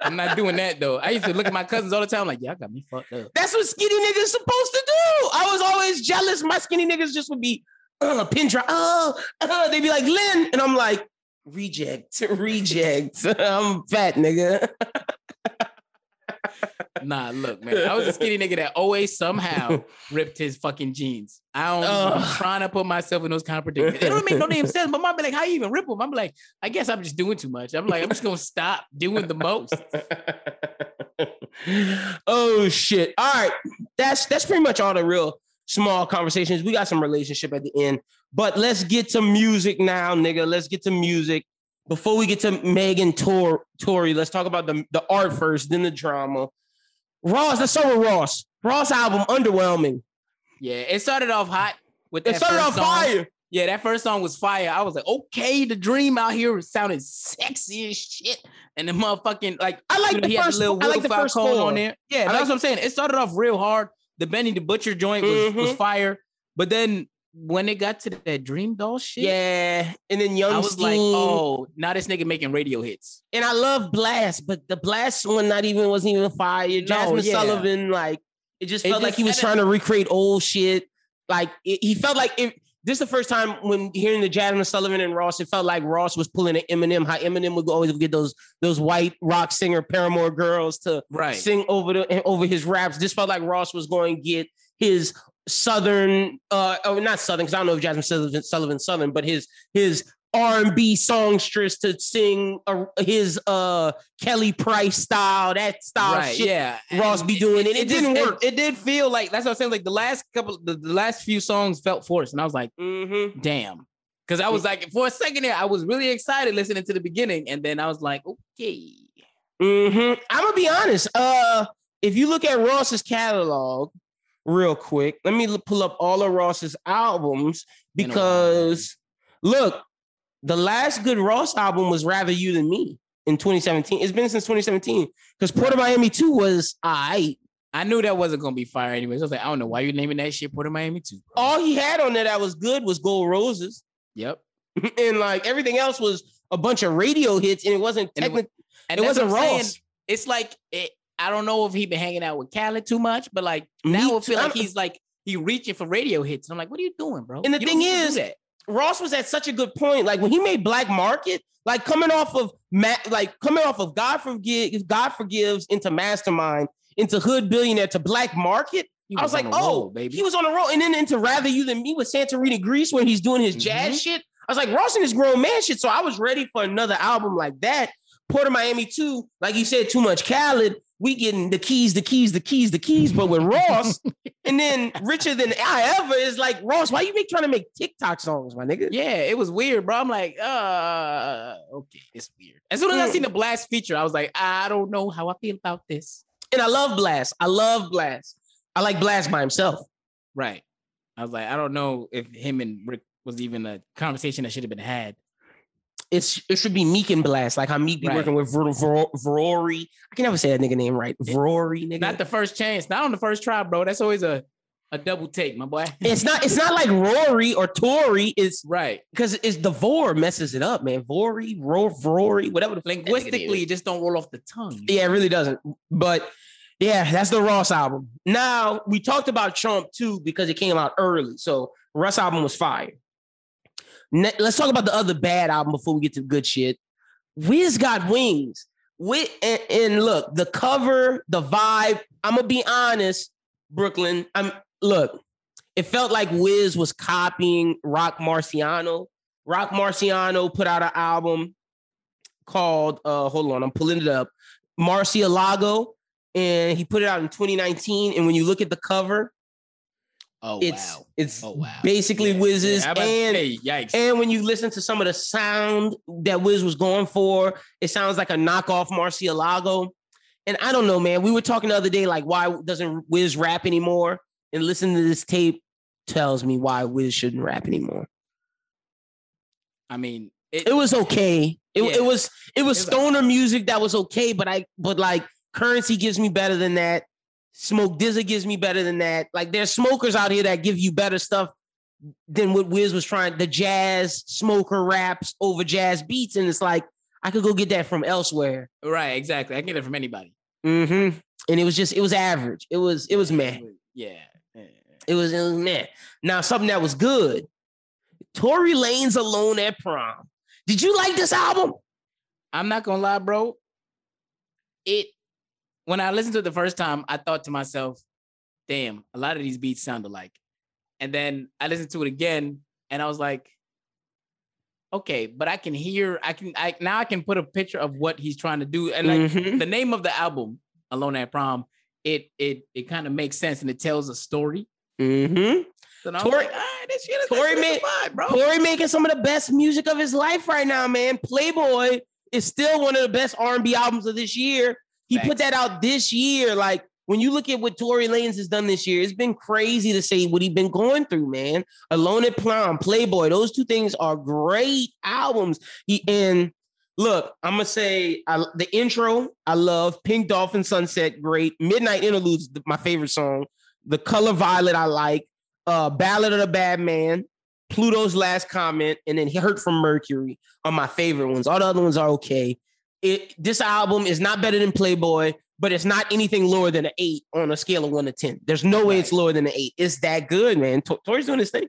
I'm not doing that though. I used to look at my cousins all the time, like, yeah, I got me fucked up. That's what skinny niggas supposed to do. I was always jealous. My skinny niggas just would be uh, pin drop. Oh, uh, they'd be like Lynn, and I'm like reject, reject. I'm fat nigga. Nah, look, man. I was a skinny nigga that always somehow ripped his fucking jeans. I don't I'm trying to put myself in those kind of predicaments. It don't make no damn sense. But mom be like, how you even rip them? I'm like, I guess I'm just doing too much. I'm like, I'm just gonna stop doing the most. oh shit! All right, that's that's pretty much all the real small conversations. We got some relationship at the end, but let's get to music now, nigga. Let's get to music. Before we get to Megan Tor Tory, let's talk about the, the art first, then the drama. Ross, let's start with Ross. Ross album, underwhelming. Yeah, it started off hot with It started off song. fire. Yeah, that first song was fire. I was like, okay, the dream out here sounded sexy as shit. And the motherfucking like I like you know, the first. little I like the first four. on there. Yeah, that's like- what I'm saying. It started off real hard. The Benny the Butcher joint was, was Mhm. fire. But then when it got to that Dream Doll shit, Yeah, and then Young I was like, oh, now this nigga making radio hits. and I love Blxst, but the Blxst one not even wasn't even fire. Jazmine yeah. Sullivan, like it just It felt like he was trying to recreate old shit. Like it, he felt like it, this is the first time when hearing the Jazmine Sullivan and Ross, it felt like Ross was pulling an Eminem. How Eminem would always get those those white rock singer Paramore girls to Right. sing over the over his raps. This felt like Ross was going to get his southern, uh, oh not southern, because I don't know if Jazmine Sullivan Sullivan southern, but his his R and B songstress to sing uh, his uh Kelly Price style, that style right. shit. Yeah. Ross And be doing it. It just- didn't work. It, did feel like that's what I'm saying. Like the last couple, the, the last few songs felt forced, and I was like, Mm-hmm. damn. Because I was like, for a second there, I was really excited listening to the beginning, and then I was like, okay. Mm-hmm. I'm gonna be honest. Uh, if you look at Ross's catalog, real quick, let me pull up all of Ross's albums Been a while. because look, the last good Ross album was Rather You Than Me in 2017. It's been since 2017 because Port of Miami 2 was I. I knew that wasn't gonna be fire anyways. I was like, I don't know why you're naming that shit Port of Miami too. bro. All he had on there that was good was Gold Roses, Yep. and like everything else was a bunch of radio hits, and it wasn't And it. And It wasn't I'm saying. Ross. It's like it, I don't know if he been hanging out with Khaled too much, but like now I feel like he's like he reaching for radio hits. And I'm like, what are you doing, bro? And the You thing don't need to do is. Ross was at such a good point. Like when he made Black Market, like coming off of Matt, like coming off of God forgives, God forgives into Mastermind, into Hood Billionaire to Black Market. I was like, oh, roll, baby. he was on a roll, and then into Rather You Than Me with Santorini Greece, where he's doing his jazz Mhm. shit. I was like, Ross and his grown man shit. So I was ready for another album like that. Port of Miami 2, like you said, too much Khaled. We getting the keys, the keys, the keys, the keys, but with Ross, and then richer than I ever is like Ross. Why you make trying to make TikTok songs, my nigga? Yeah, it was weird, bro. I'm like, uh, okay, it's weird. As soon as I seen the Blxst feature, I was like, I don't know how I feel about this. And I love Blxst. I love Blxst. I like Blxst by himself. Right. I was like, I don't know if him and Rick was even a conversation that should have been had it's it should be Meek and Blxst, like how Meek be right. working with Ver, Ver, Verori. I can never say that nigga name right. Verori, nigga. Not the first chance, not on the first try, bro. That's always a a double take, my boy. it's not it's not like Rory or Tory. It's right because it's the Vor messes it up, man. Vori, Ro, Rory, whatever. The Linguistically, it just don't roll off the tongue. Yeah, it really doesn't. But yeah, that's the Ross album. Now we talked about Trump too because it came out early. So Russ album was fire. Ne- let's talk about the other bad album before we get to good shit. Wiz got wings. With and, and look, the cover, the vibe. I'm gonna be honest, Brooklyn. I'm look. It felt like Wiz was copying Roc Marciano. Roc Marciano put out an album called uh hold on, I'm pulling it up. Marcielago, and he put it out in 2019. And when you look at the cover, Oh it's wow. it's oh wow. basically yeah. Wiz's yeah, and say, yikes. and when you listen to some of the sound that Wiz was going for, it sounds like a knockoff Marcielago. And I don't know, man. We were talking the other day, like why doesn't Wiz rap anymore? And listening to this tape tells me why Wiz shouldn't rap anymore. I mean, it, it was okay. It, yeah. it was it was stoner music that was okay, but I but like Curren$y gives me better than that. Smoke DZA gives me better than that. Like there's smokers out here that give you better stuff than what Wiz was trying. The jazz smoker raps over jazz beats, and it's like I could go get that from elsewhere. Right, exactly. I can get it from anybody. Mm-hmm. And it was just it was average. It was it was meh. Yeah. It was, it was meh. Now something that was good. Tory Lanez alone at prom. Did you like this album? I'm not gonna lie, bro. It when I listened to it the first time, I thought to myself, damn, a lot of these beats sound alike. And then I listened to it again and I was like, okay, but I can hear, I can, I now I can put a picture of what he's trying to do. And like mm-hmm. the name of the album, Alone at Prom, it it it kind of makes sense and it tells a story. Mm-hmm. So Tory, like, right, this shit is make, vibe, bro. Tory making some of the best music of his life right now, man. Playboy is still one of the best R&B albums of this year. He Thanks. put that out this year. Like when you look at what Tory Lanez has done this year, it's been crazy to say what he's been going through, man. Alone at Prom, Playboy, those two things are great albums. He and look, I'm gonna say I, the intro I love. Pink Dolphin Sunset, great. Midnight Interludes, my favorite song. The Color Violet, I like. Uh, Ballad of the Bad Man, Pluto's Last Comet, and then He Hurt from Mercury are my favorite ones. All the other ones are okay it this album is not better than Playboy, but it's not anything lower than an eight on a scale of one to ten. There's no way it's lower than an eight. It's that good, man. T- Tory's doing his thing.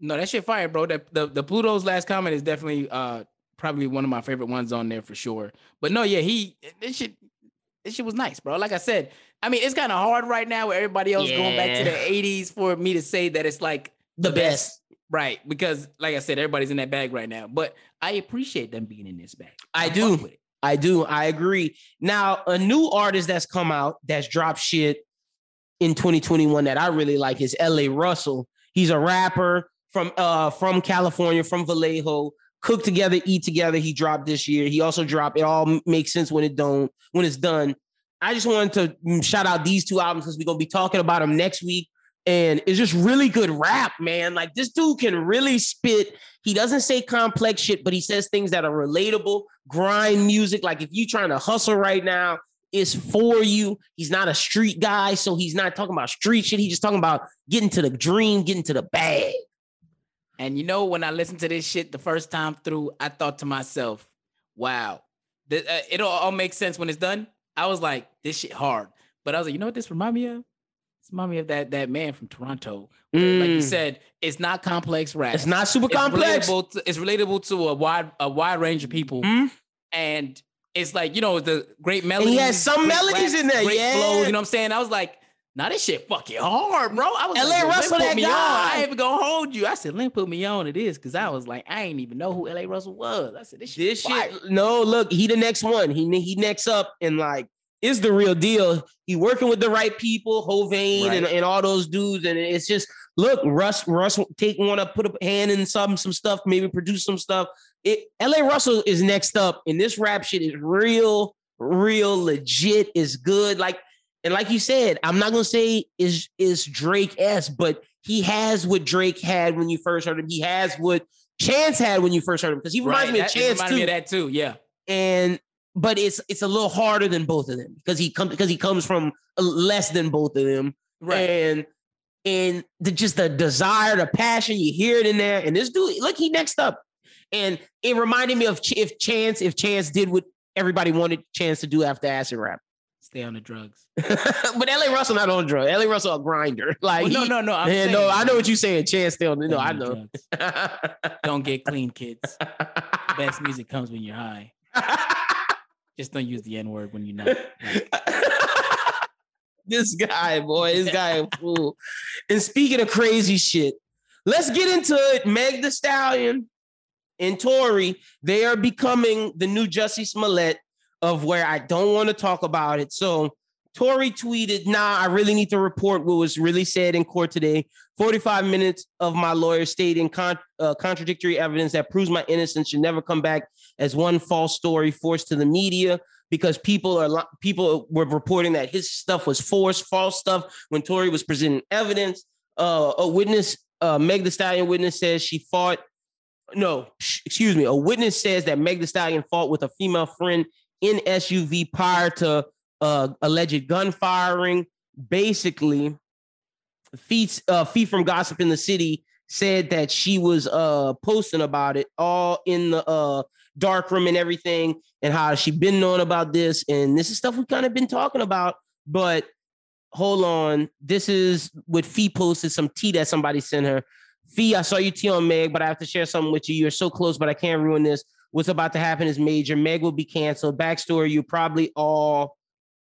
No, that shit fire, bro. That the, the Pluto's last comet is definitely uh probably one of my favorite ones on there for sure. But no, yeah, he this shit this shit was nice, bro. Like I said, I mean, it's kind of hard right now with everybody else yeah. going back to the 80s for me to say that it's like the, the best. best. Right, because like I said, everybody's in that bag right now. But I appreciate them being in this bag. I, I do. I do. I agree. Now, a new artist that's come out that's dropped shit in 2021 that I really like is LaRussell. He's a rapper from uh from California, from Vallejo. Cook together, eat together. He dropped this year. He also dropped. It all makes sense when it don't when it's done. I just wanted to mm, shout out these two albums because we're gonna be talking about them next week and it's just really good rap, man. Like this dude can really spit. He doesn't say complex shit, but he says things that are relatable, grind music. Like if you're trying to hustle right now, it's for you. He's not a street guy, so he's not talking about street shit. He's just talking about getting to the dream, getting to the bag. And you know, when I listened to this shit the first time through, I thought to myself, "Wow, th- uh, it'll all make sense when it's done." I was like, "This shit hard," but I was like, "You know what this remind me of?" It's me of that that man from Toronto. Mm. Like you mm. said, it's not complex rap. It's not super it's complex. Relatable to, it's relatable to a wide a wide range of people, mm. and it's like you know the great melodies. he has some melodies raps, in there. Great yeah, flows. You know what I'm saying? I was like, Now this shit fucking hard, bro. I was LA like, Russell, put that me guy. on. I ain't even gonna hold you. I said, Lynn put me on to this because I was like, I ain't even know who LaRussell was. I said, this shit. This shit, no, look, he the next one. He he next up and like is the real deal. He working with the right people, Hovain and, Right. and all those dudes, and it's just look, Russ, Russ take one up, put a hand in some some stuff, maybe produce some stuff. It LaRussell is next up, and this rap shit is real, real legit, is good. Like, and like you said, I'm not gonna say is is Drake s, but he has what Drake had when you first heard him. He has what Chance had when you first heard him because he reminds Right, me of that- it Chance reminded too me of that too. Yeah. and but it's it's a little harder than both of them because he comes because he comes from less than both of them Right. and and the just the desire the passion you hear it in there and this dude look he next up and it reminded me of Ch- if chance if chance did what everybody wanted chance to do after acid rap Stay on the drugs. but LaRussell not on drugs. LaRussell a grinder like Well, no, no, no. I'm man, saying, no i know what you're saying chance still no i know. Don't get clean, kids. Best music comes when you're high. Just don't use the N word when you're not. This guy, boy, this guy a fool. And speaking of crazy shit, let's get into it. Meg the Stallion and Tori, they are becoming the new Jussie Smollett of where I don't want to talk about it. So Tori tweeted, nah, I really need to report what was really said in court today. 45 minutes of my lawyer stating con- uh, contradictory evidence that proves my innocence should never come back as one false story forced to the media because people are people were reporting that his stuff was forced, false stuff when Tori was presenting evidence. Uh, a witness, uh, Meg the Stallion witness says she fought. No, excuse me. A witness says that Meg the Stallion fought with a female friend in SUV prior to uh, alleged gun firing. Basically, Fee uh, Fee from Gossip in the City said that she was uh posting about it all in the uh dark room and everything, and how she been knowing about this, and this is stuff we kind of been talking about. But hold on, this is what Fee posted some tea that somebody sent her. Fee, I saw you tea on Meg, but I have to share something with you. You're so close, but I can't ruin this. What's about to happen is major. Meg will be canceled. Backstory: You probably all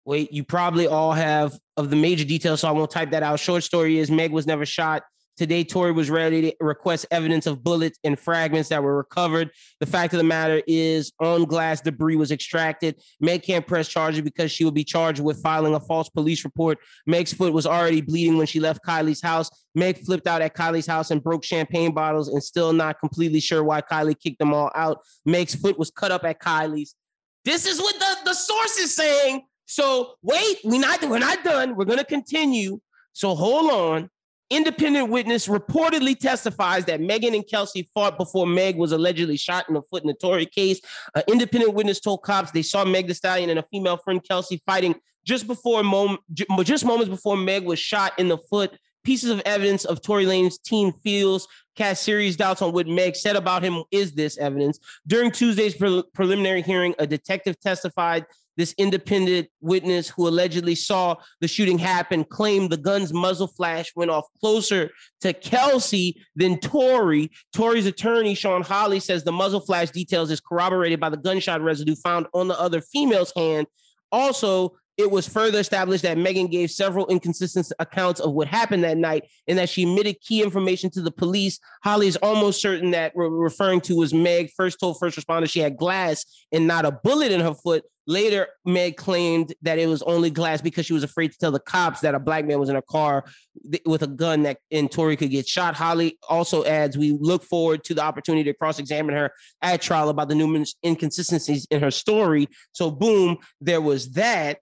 wait. You probably all have of the major details, so I won't type that out. Short story is Meg was never shot. Today, Tory was ready to request evidence of bullets and fragments that were recovered. The fact of the matter is, on glass debris was extracted. Meg can't press charges because she will be charged with filing a false police report. Meg's foot was already bleeding when she left Kylie's house. Meg flipped out at Kylie's house and broke champagne bottles, and still not completely sure why Kylie kicked them all out. Meg's foot was cut up at Kylie's. This is what the, the source is saying. So wait, we're not we're not done. We're gonna continue. So hold on. Independent witness reportedly testifies that Megan and Kelsey fought before Meg was allegedly shot in the foot in the Tory case. An independent witness told cops they saw Meg the Stallion and a female friend Kelsey fighting just before moment, just moments before Meg was shot in the foot. Pieces of evidence of Tory Lane's team feels cast serious doubts on what Meg said about him. Is this evidence? During Tuesday's pre- preliminary hearing, a detective testified this independent witness who allegedly saw the shooting happen claimed the gun's muzzle flash went off closer to Kelsey than Tory. Tory's attorney, Shawn Holley, says the muzzle flash details is corroborated by the gunshot residue found on the other female's hand. Also, it was further established that Megan gave several inconsistent accounts of what happened that night and that she admitted key information to the police. Holley is almost certain that we're referring to was Meg first told first responders she had glass and not a bullet in her foot. Later, Meg claimed that it was only glass because she was afraid to tell the cops that a black man was in her car th- with a gun that and Tori could get shot. Holley also adds, we look forward to the opportunity to cross-examine her at trial about the numerous inconsistencies in her story. So boom, there was that.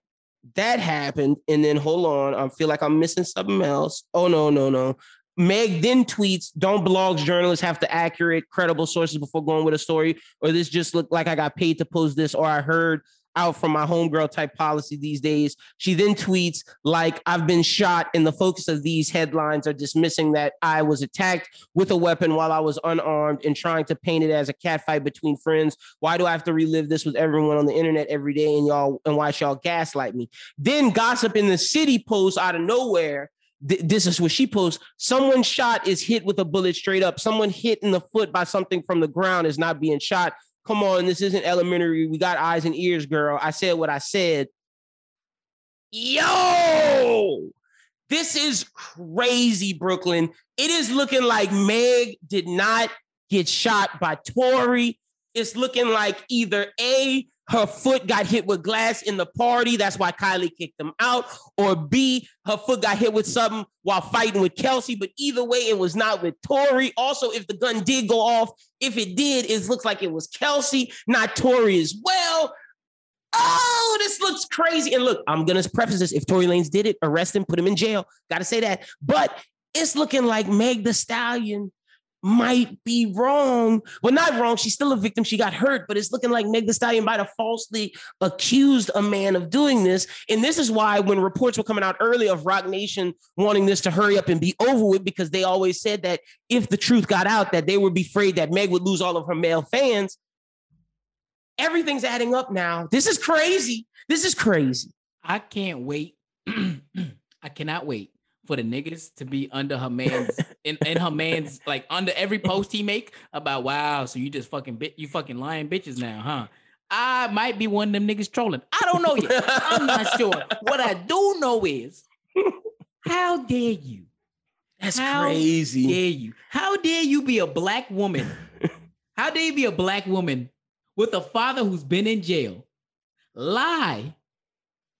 That happened. And then hold on, I feel like I'm missing something else. Oh no, no, no. Meg then tweets, don't blogs journalists have to accurate, credible sources before going with a story? Or this just looked like I got paid to post this, or I heard out from my homegirl type policy these days. She then tweets, like, I've been shot, and the focus of these headlines are dismissing that I was attacked with a weapon while I was unarmed and trying to paint it as a catfight between friends. Why do I have to relive this with everyone on the internet every day and y'all and why y'all gaslight me? Then gossip in the city posts out of nowhere. This is what she posts. Someone shot is hit with a bullet straight up. Someone hit in the foot by something from the ground is not being shot. Come on, this isn't elementary. We got eyes and ears, girl. I said what I said. Yo, This is crazy, Brooklyn. It is looking like Meg did not get shot by Tory. It's looking like either A, her foot got hit with glass in the party. That's why Kylie kicked them out. Or B, her foot got hit with something while fighting with Kelsey. But either way, it was not with Tory. Also, if the gun did go off, if it did, it looks like it was Kelsey, not Tory as well. Oh, this looks crazy. And look, I'm gonna preface this. If Tory Lanez did it, arrest him, put him in jail. Gotta say that. But it's looking like Meg the Stallion might be wrong. Well, not wrong. She's still a victim. She got hurt, but it's looking like Meg the Stallion might have falsely accused a man of doing this. And this is why when reports were coming out earlier of Roc Nation wanting this to hurry up and be over with, because they always said that if the truth got out, that they would be afraid that Meg would lose all of her male fans. Everything's adding up now. This is crazy. This is crazy. I can't wait. I cannot wait for the niggas to be under her man's in, in her man's like under every post he make about wow, so you just fucking bit you fucking lying bitches now, huh? I might be one of them niggas trolling. I don't know yet. I'm not sure. What I do know is how dare you? That's crazy. how crazy. Dare you? How dare you be a black woman? How dare you be a black woman with a father who's been in jail? Lie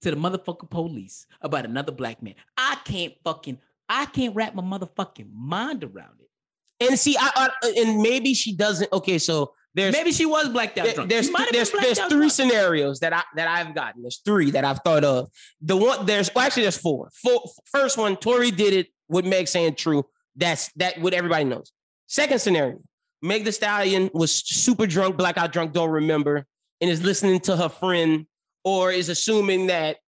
to the motherfucking police about another black man. I can't fucking, I can't wrap my motherfucking mind around it. And see, I, I and maybe she doesn't. Okay, so there's maybe she was blacked out drunk. There's there's, there's three drunk. scenarios that I that I've gotten. There's three that I've thought of. The one there's well, actually there's four. four. First one, Tory did it with Meg saying true. That's that what everybody knows. Second scenario, Meg the Stallion was super drunk, blackout drunk, don't remember, and is listening to her friend or is assuming that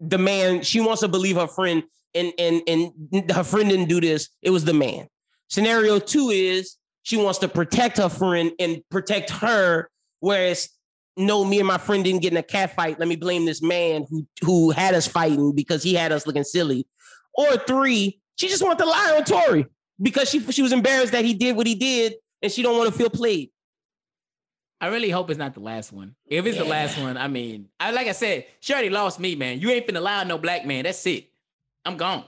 the man she wants to believe her friend and and and her friend didn't do this it was the man. Scenario two is she wants to protect her friend and protect her whereas no me and my friend didn't get in a cat fight. Let me blame this man who who had us fighting because he had us looking silly. Or three she just wanted to lie on Tory because she she was embarrassed that he did what he did and she don't want to feel played I really hope it's not the last one. If it's yeah. the last one, I mean, I like I said, she already lost me, man. You ain't finna on no black man. That's it. I'm gone.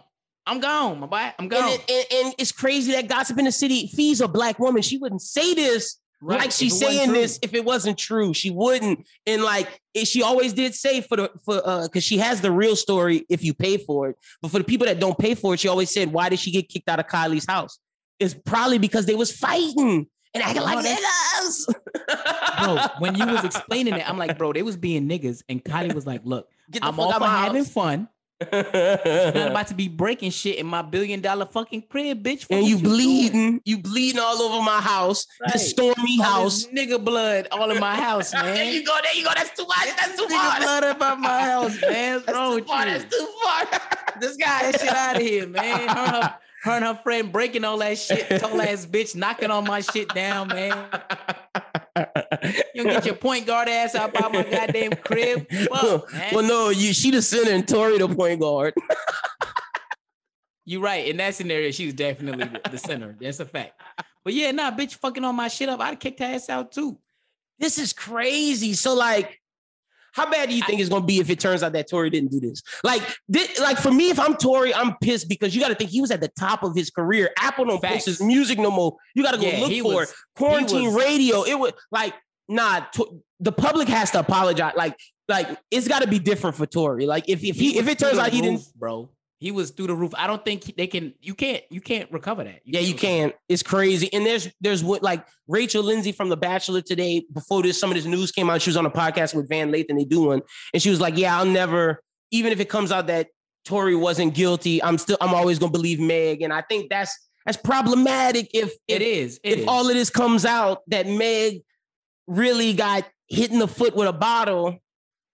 I'm gone, my boy. I'm gone. And, it, and, and it's crazy that gossip in the city fees a black woman. She wouldn't say this right. like she's saying this if it wasn't true. She wouldn't. And like she always did say for the for uh because she has the real story if you pay for it. But for the people that don't pay for it, she always said, Why did she get kicked out of Kylie's house? It's probably because they was fighting and acting like oh, niggas. bro, when you was explaining it, I'm like, bro, they was being niggas, and Kylie was like, look, I'm all for having fun. I'm about to be breaking shit in my billion dollar fucking crib, bitch. And you, you bleeding, doing? you bleeding all over my house, right. the stormy all house, nigga blood all in my house, man. there you go, there you go. That's too much. That's too nigga far. blood about my house, man. That's too far. That's too far. this guy, that shit out of here, man. Her, and her friend breaking all that shit, tall ass bitch knocking on my shit down, man. You don't get your point guard ass out by my goddamn crib. Well, well no, you she the center and Tory the point guard. You're right. In that scenario, she was definitely the center. That's a fact. But yeah, nah, bitch fucking on my shit up. I'd kicked her ass out too. This is crazy. So like how bad do you think it's gonna be if it turns out that Tory didn't do this? Like, did, like for me, if I'm Tory, I'm pissed because you got to think he was at the top of his career. Apple don't Facts. post his music no more. You got to go yeah, look for was, it. Quarantine was, radio. It was like, nah. To, the public has to apologize. Like, like it's got to be different for Tory. Like, if if he, he if it turns out he didn't, bro. He was through the roof. I don't think they can. You can't. You can't recover that. You yeah, you can't. It's crazy. And there's there's what like Rachel Lindsay from The Bachelor today. Before this, some of this news came out. She was on a podcast with Van Lathan. They do one, and she was like, "Yeah, I'll never. Even if it comes out that Tory wasn't guilty, I'm still. I'm always gonna believe Meg." And I think that's that's problematic. If, if it is, it if is. all of this comes out that Meg really got hit in the foot with a bottle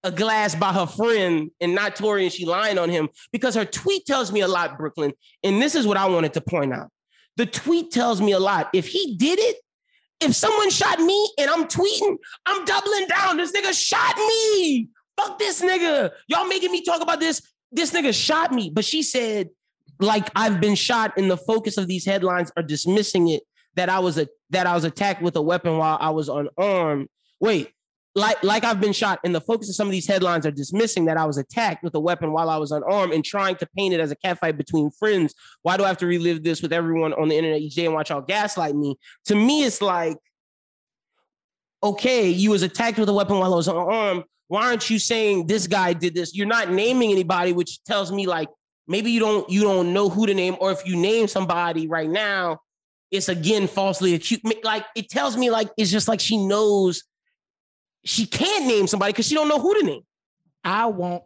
a glass by her friend and not Tori and she lying on him because her tweet tells me a lot, Brooklyn. And this is what I wanted to point out. The tweet tells me a lot. If he did it, if someone shot me and I'm tweeting, I'm doubling down. This nigga shot me. Fuck this nigga. Y'all making me talk about this. This nigga shot me. But she said, like I've been shot, and the focus of these headlines are dismissing it that I was a that I was attacked with a weapon while I was unarmed. Wait, like like I've been shot, and the focus of some of these headlines are dismissing that I was attacked with a weapon while I was unarmed and trying to paint it as a catfight between friends. Why do I have to relive this with everyone on the internet each day and watch y'all gaslight me? To me, it's like, okay, you was attacked with a weapon while I was unarmed. Why aren't you saying this guy did this? You're not naming anybody, which tells me like maybe you don't you don't know who to name, or if you name somebody right now, it's again falsely accused. Like it tells me like it's just like she knows she can't name somebody because she don't know who to name. I won't.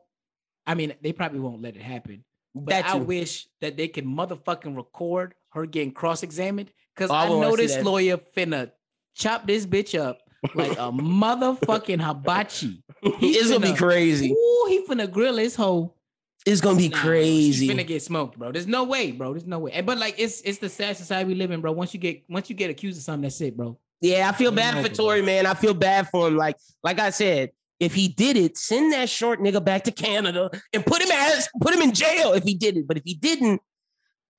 I mean, they probably won't let it happen. But I wish that they could motherfucking record her getting cross-examined because oh, I, I know this lawyer finna chop this bitch up like a motherfucking hibachi. He it's gonna be crazy. Ooh, he finna grill his hoe. It's gonna be nah, crazy. She's finna get smoked, bro. There's no way, bro. There's no way. But like, it's it's the sad society we live in, bro. Once you get once you get accused of something, that's it, bro. Yeah, I feel bad for Tory, man. I feel bad for him. Like, like I said, if he did it, send that short nigga back to Canada and put him as put him in jail if he did it. But if he didn't,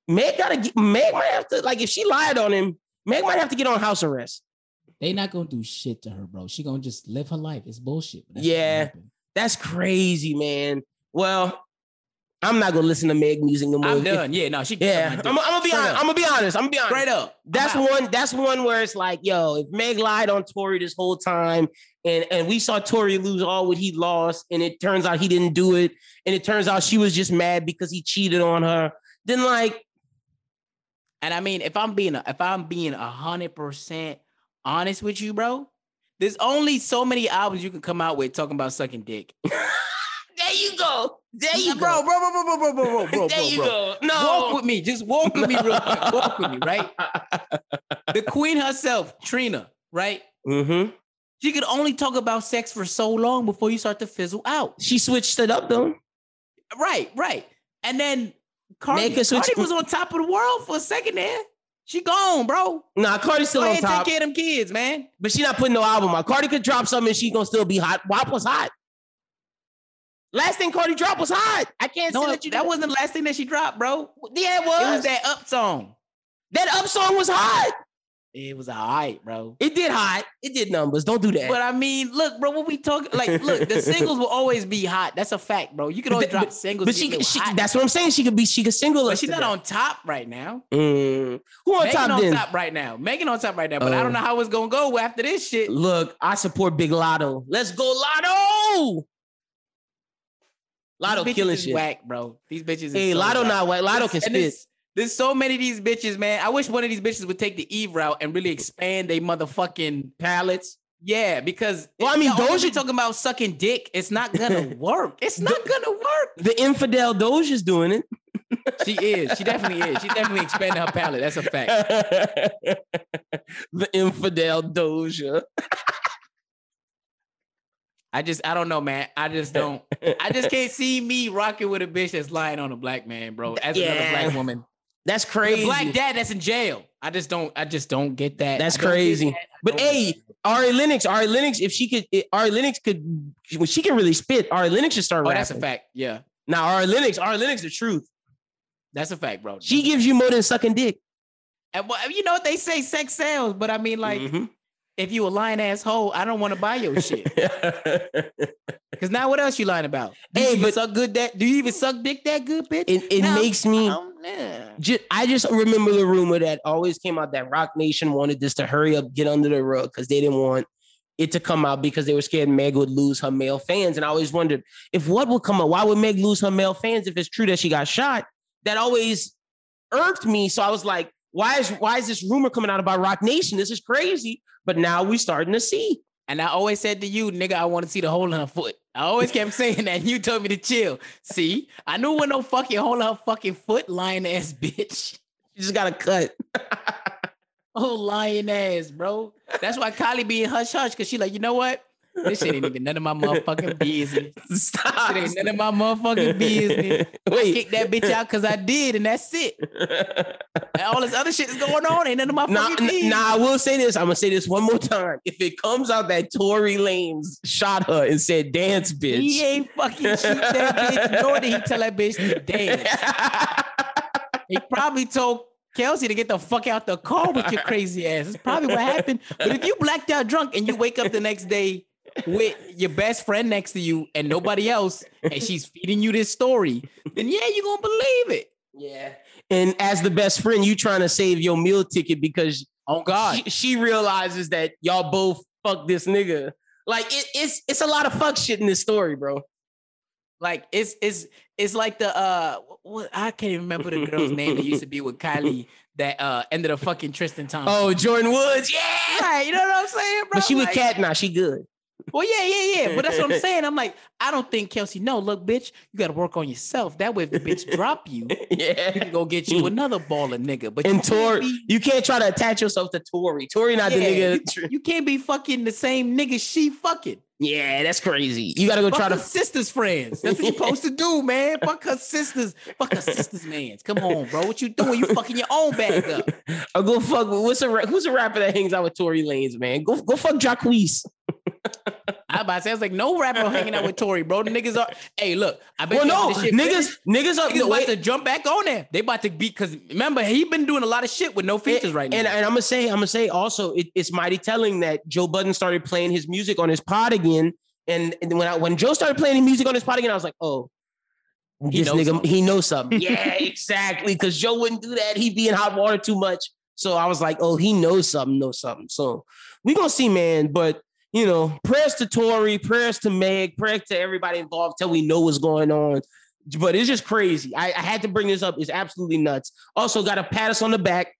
Meg gotta get Meg might have to like if she lied on him, Meg might have to get on house arrest. They not gonna do shit to her, bro. She gonna just live her life. It's bullshit. yeah, that's crazy, man. Well, I'm not gonna listen to Meg music no more. I'm done. yeah, no, she. Yeah, I'm, I'm, gonna be honest. I'm gonna be honest. I'm gonna be honest. Straight up. That's one. That's one where it's like, yo, if Meg lied on Tory this whole time, and and we saw Tory lose all what he lost, and it turns out he didn't do it, and it turns out she was just mad because he cheated on her. Then like, and I mean, if I'm being a, if I'm being a hundred percent honest with you, bro, there's only so many albums you can come out with talking about sucking dick. There you go. There you bro, go. Bro, bro, bro, bro, bro, bro, bro, There you bro. go. No. Walk with me. Just walk with me real quick. Walk with me, right? The queen herself, Trina, right? Mm-hmm. She could only talk about sex for so long before you start to fizzle out. She switched it up though. Right, right. And then Cardi, Cardi was on top of the world for a second there. She gone, bro. Nah, Cardi's still Go on top. Take care of them kids, man. But she not putting no album out. Cardi could drop something and she gonna still be hot. WAP was hot. Last thing Cardi dropped was hot. I can't no, say that you. That wasn't the last thing that she dropped, bro. Yeah, it was. It was that up song. That up song was hot. It was alright, bro. It did hot. It did numbers. Don't do that. But I mean, look, bro. What we talking? Like, look, the singles will always be hot. That's a fact, bro. You can always drop singles. But she, she that's what I'm saying. She could be, she could single. But she's not on top right now. Mm. Who on Megan top? on then? top right now. Megan on top right now. But uh, I don't oh. know how it's gonna go after this shit. Look, I support Big Latto. Let's go, Latto. Latto killing shit. Whack, bro. These bitches. Hey, so Latto whack. not whack. Latto can spit. There's so many of these bitches, man. I wish one of these bitches would take the Eve route and really expand their motherfucking palettes. Yeah, because well, I mean, Doja talking about sucking dick. It's not gonna work. It's not gonna work. The infidel Doja's doing it. she is. She definitely is. She definitely expanding her palette. That's a fact. the infidel Doja. I just I don't know, man. I just don't. I just can't see me rocking with a bitch that's lying on a black man, bro. As yeah. another black woman. That's crazy. black dad that's in jail. I just don't. I just don't get that. That's crazy. That. But hey, Ari Lennox, Ari Lennox, if she could, Ari Lennox could, when she can really spit, Ari Lennox should start. Oh, rapping. that's a fact. Yeah. Now Ari Lennox, Ari Lennox, the truth. That's a fact, bro. She gives you more than sucking dick. And well, you know what they say, sex sells. But I mean, like, mm-hmm if you a lying asshole, I don't want to buy your shit. Cause now what else you lying about? Do hey, you but suck good that do you even suck dick that good, bitch? It, it makes me oh, just, I just remember the rumor that always came out that Roc Nation wanted this to hurry up, get under the rug because they didn't want it to come out because they were scared Meg would lose her male fans. And I always wondered if what would come out, why would Meg lose her male fans if it's true that she got shot? That always irked me. So I was like, why is why is this rumor coming out about Roc Nation? This is crazy. But now we starting to see. And I always said to you, nigga, I want to see the hole in her foot. I always kept saying that. And you told me to chill. See, I knew when no fucking hole in her fucking foot, lying ass bitch. You just got to cut. oh, lying ass, bro. That's why Kylie being hush hush because she like, you know what? This shit ain't even none of my motherfucking business. Stop. It ain't none of my motherfucking business. Wait. I kicked that bitch out because I did, and that's it. and all this other shit is going on. Ain't none of my nah, fucking business. Nah, I will say this. I'm gonna say this one more time. If it comes out that Tory Lanez shot her and said dance bitch. He ain't fucking shoot that bitch, nor did he tell that bitch to dance. he probably told Kelsey to get the fuck out the car with your crazy ass. It's probably what happened. But if you blacked out drunk and you wake up the next day with your best friend next to you and nobody else, and she's feeding you this story, then yeah, you're gonna believe it. Yeah. And as the best friend, you trying to save your meal ticket because oh God, she, she realizes that y'all both fuck this nigga. Like it, it's it's a lot of fuck shit in this story, bro. Like it's it's it's like the uh what I can't even remember the girl's name that used to be with Kylie that uh ended up fucking Tristan Thompson. Oh, Jordyn Woods, yeah, right. You know what I'm saying, bro? But she like, with Cat now. She good. Well, yeah, yeah, yeah. But that's what I'm saying. I'm like, I don't think Kelsey. No, look, bitch, you got to work on yourself. That way, if the bitch drop you, yeah, you can go get you another baller nigga. But and Tory, you can't try to attach yourself to Tory. Tory not yeah, the nigga. You, you, can't be fucking the same nigga she fucking. Yeah, that's crazy. You gotta go Fuck try to sisters friends. That's what you're supposed to do, man. Fuck her sisters. Fuck her sisters, man. Come on, bro. What you doing? You fucking your own bag up. Or go fuck. What's a who's a rapper that hangs out with Tory Lanez, man? Go go fuck Jacquees. I about to say, I was like, no rapper hanging out with Tory, bro. The niggas are. Hey, look, I bet. Well, no, niggas, niggas are niggas about to jump back on there. They about to be because remember he been doing a lot of shit with no features right and, now. And I'm gonna say, I'm gonna say also, it, it's mighty telling that Joe Budden started playing his music on his pod again. And, and when I, when Joe started playing his music on his pod again, I was like, oh, he this knows nigga, something. he knows something. yeah, exactly. Because Joe wouldn't do that. He'd be in hot water too much. So I was like, oh, he knows something, knows something. So we gonna see, man. But you know, prayers to Tory, prayers to Meg, prayers to everybody involved till we know what's going on. But it's just crazy. I, I had to bring this up. It's absolutely nuts. Also, got to pat us on the back.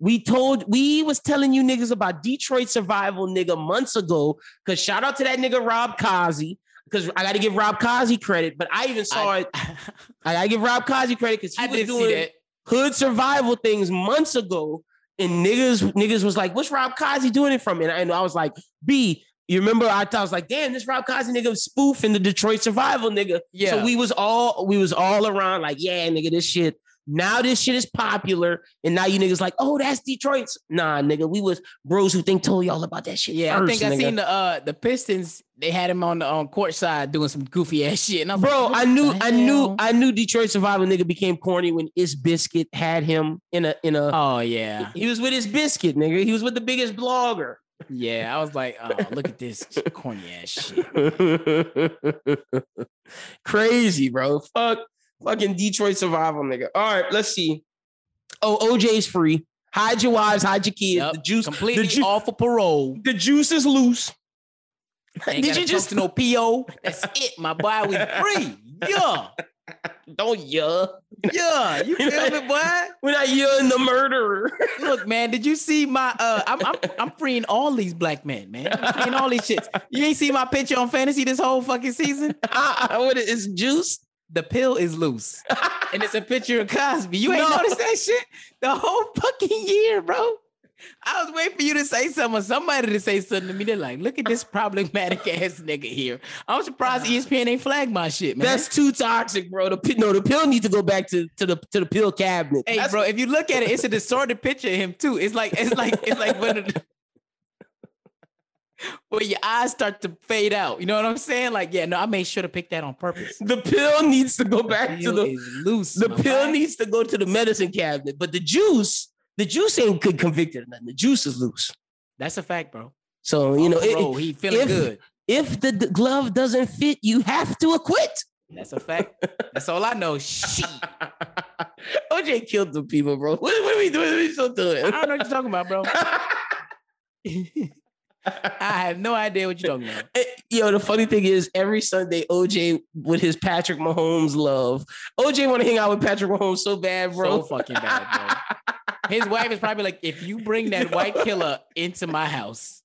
We told we was telling you niggas about Detroit survival nigga months ago. Cause shout out to that nigga Rob Kazi. Because I got to give Rob Kazi credit, but I even saw I, it. I got to give Rob Kazi credit because he I was doing hood survival things months ago and niggas niggas was like, "What's Rob Kazi doing it from?" And I, and I was like, "B." You remember I, I was like, damn, this Rob Kazi nigga was spoofing the Detroit survival nigga. Yeah. So we was all we was all around like, yeah, nigga, this shit now this shit is popular, and now you niggas like, oh, that's Detroit's. Nah, nigga, we was bros who think told y'all about that shit. Yeah, first, I think nigga. I seen the uh the Pistons. They had him on the on court side doing some goofy ass shit. And I bro, like, I knew, I knew, I knew Detroit Survival nigga became corny when Is Biscuit had him in a in a. Oh yeah, he was with his biscuit, nigga. He was with the biggest blogger. Yeah, I was like, oh, look at this corny ass shit. Crazy, bro. Fuck, fucking Detroit survival, nigga. All right, let's see. Oh, OJ's free. Hide your wives, hide your kids. Yep. The juice completely the ju- off of parole. The juice is loose. Did you just no PO? That's it, my boy. We free. Yeah. Don't yeah. Yeah, you feel me, boy? We're not yelling the murderer. Look, man, did you see my uh I'm, I'm I'm freeing all these black men, man. I'm freeing all these shits. You ain't see my picture on fantasy this whole fucking season? Uh, what is juice? The pill is loose. and it's a picture of Cosby. You ain't no. noticed that shit the whole fucking year, bro. I was waiting for you to say something, somebody to say something to me. They're like, look at this problematic ass nigga here. I'm surprised ESPN ain't flagged my shit, man. That's too toxic, bro. The pill no, the pill needs to go back to, to the to the pill cabinet. Hey, That's bro, if you look at it, it's a distorted picture of him too. It's like it's like it's like when where your eyes start to fade out. You know what I'm saying? Like, yeah, no, I made sure to pick that on purpose. The pill needs to go back to the loose. The pill mind. needs to go to the medicine cabinet, but the juice, the juice ain't good convicted or nothing. The juice is loose. That's a fact, bro. So you know, oh, bro, it, he feeling if, good. If the, the glove doesn't fit, you have to acquit. That's a fact. That's all I know. Shit. OJ killed the people, bro. What, what are we doing? What are we still doing? I don't know what you're talking about, bro. I have no idea what you're talking about. Eh, yo, the funny thing is, every Sunday, OJ with his Patrick Mahomes love. OJ want to hang out with Patrick Mahomes so bad, bro. So fucking bad, bro. His wife is probably like, if you bring that white killer into my house,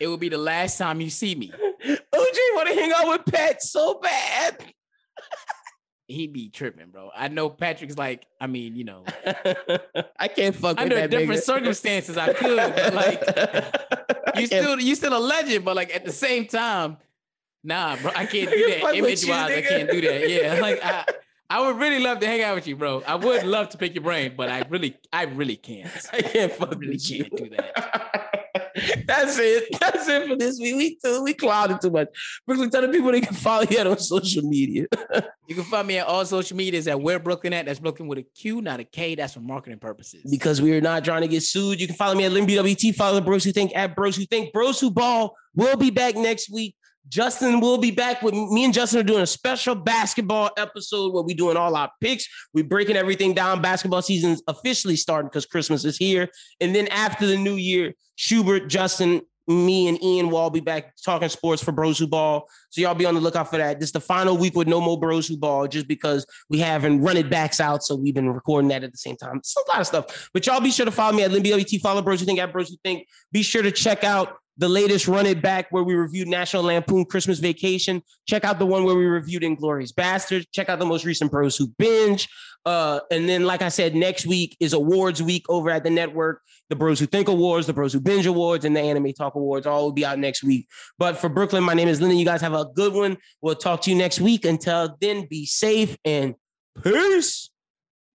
it will be the last time you see me. OJ want to hang out with Pat so bad he be tripping, bro. I know Patrick's like, I mean, you know, I can't fuck under different nigga. circumstances. I could, but like, you still you still a legend, but like at the same time, nah, bro, I can't do that. Image wise, I can't do that. Yeah, like I. I would really love to hang out with you, bro. I would love to pick your brain, but I really, I really can't. I can't fuck I really can't you. do that. That's it. That's it for this week. We too, we clouded too much. Brooklyn, tell the people they can follow you on social media. you can find me at all social medias at where Brooklyn at. That's Brooklyn with a Q, not a K. That's for marketing purposes. Because we are not trying to get sued. You can follow me at LinBWT. Follow the bros who think at bros who think bros who ball. We'll be back next week. Justin will be back with me and Justin are doing a special basketball episode where we're doing all our picks. We're breaking everything down. Basketball season's officially starting because Christmas is here. And then after the new year, Schubert, Justin, me and Ian will all be back talking sports for Bros Who Ball. So y'all be on the lookout for that. This is the final week with no more Bros Who Ball, just because we haven't run it backs out. So we've been recording that at the same time. It's a lot of stuff. But y'all be sure to follow me at LinBWT. Follow Bros Who Think at Bros Who Think. Be sure to check out the latest Run It Back where we reviewed National Lampoon Christmas Vacation. Check out the one where we reviewed Inglourious Basterds. Check out the most recent Bros Who Binge. Uh, and then, like I said, next week is awards week over at the network. The Bros Who Think Awards, the Bros Who Binge Awards, and the Anime Talk Awards all will be out next week. But for Brooklyn, my name is Lyndon. You guys have a good one. We'll talk to you next week. Until then, be safe and peace.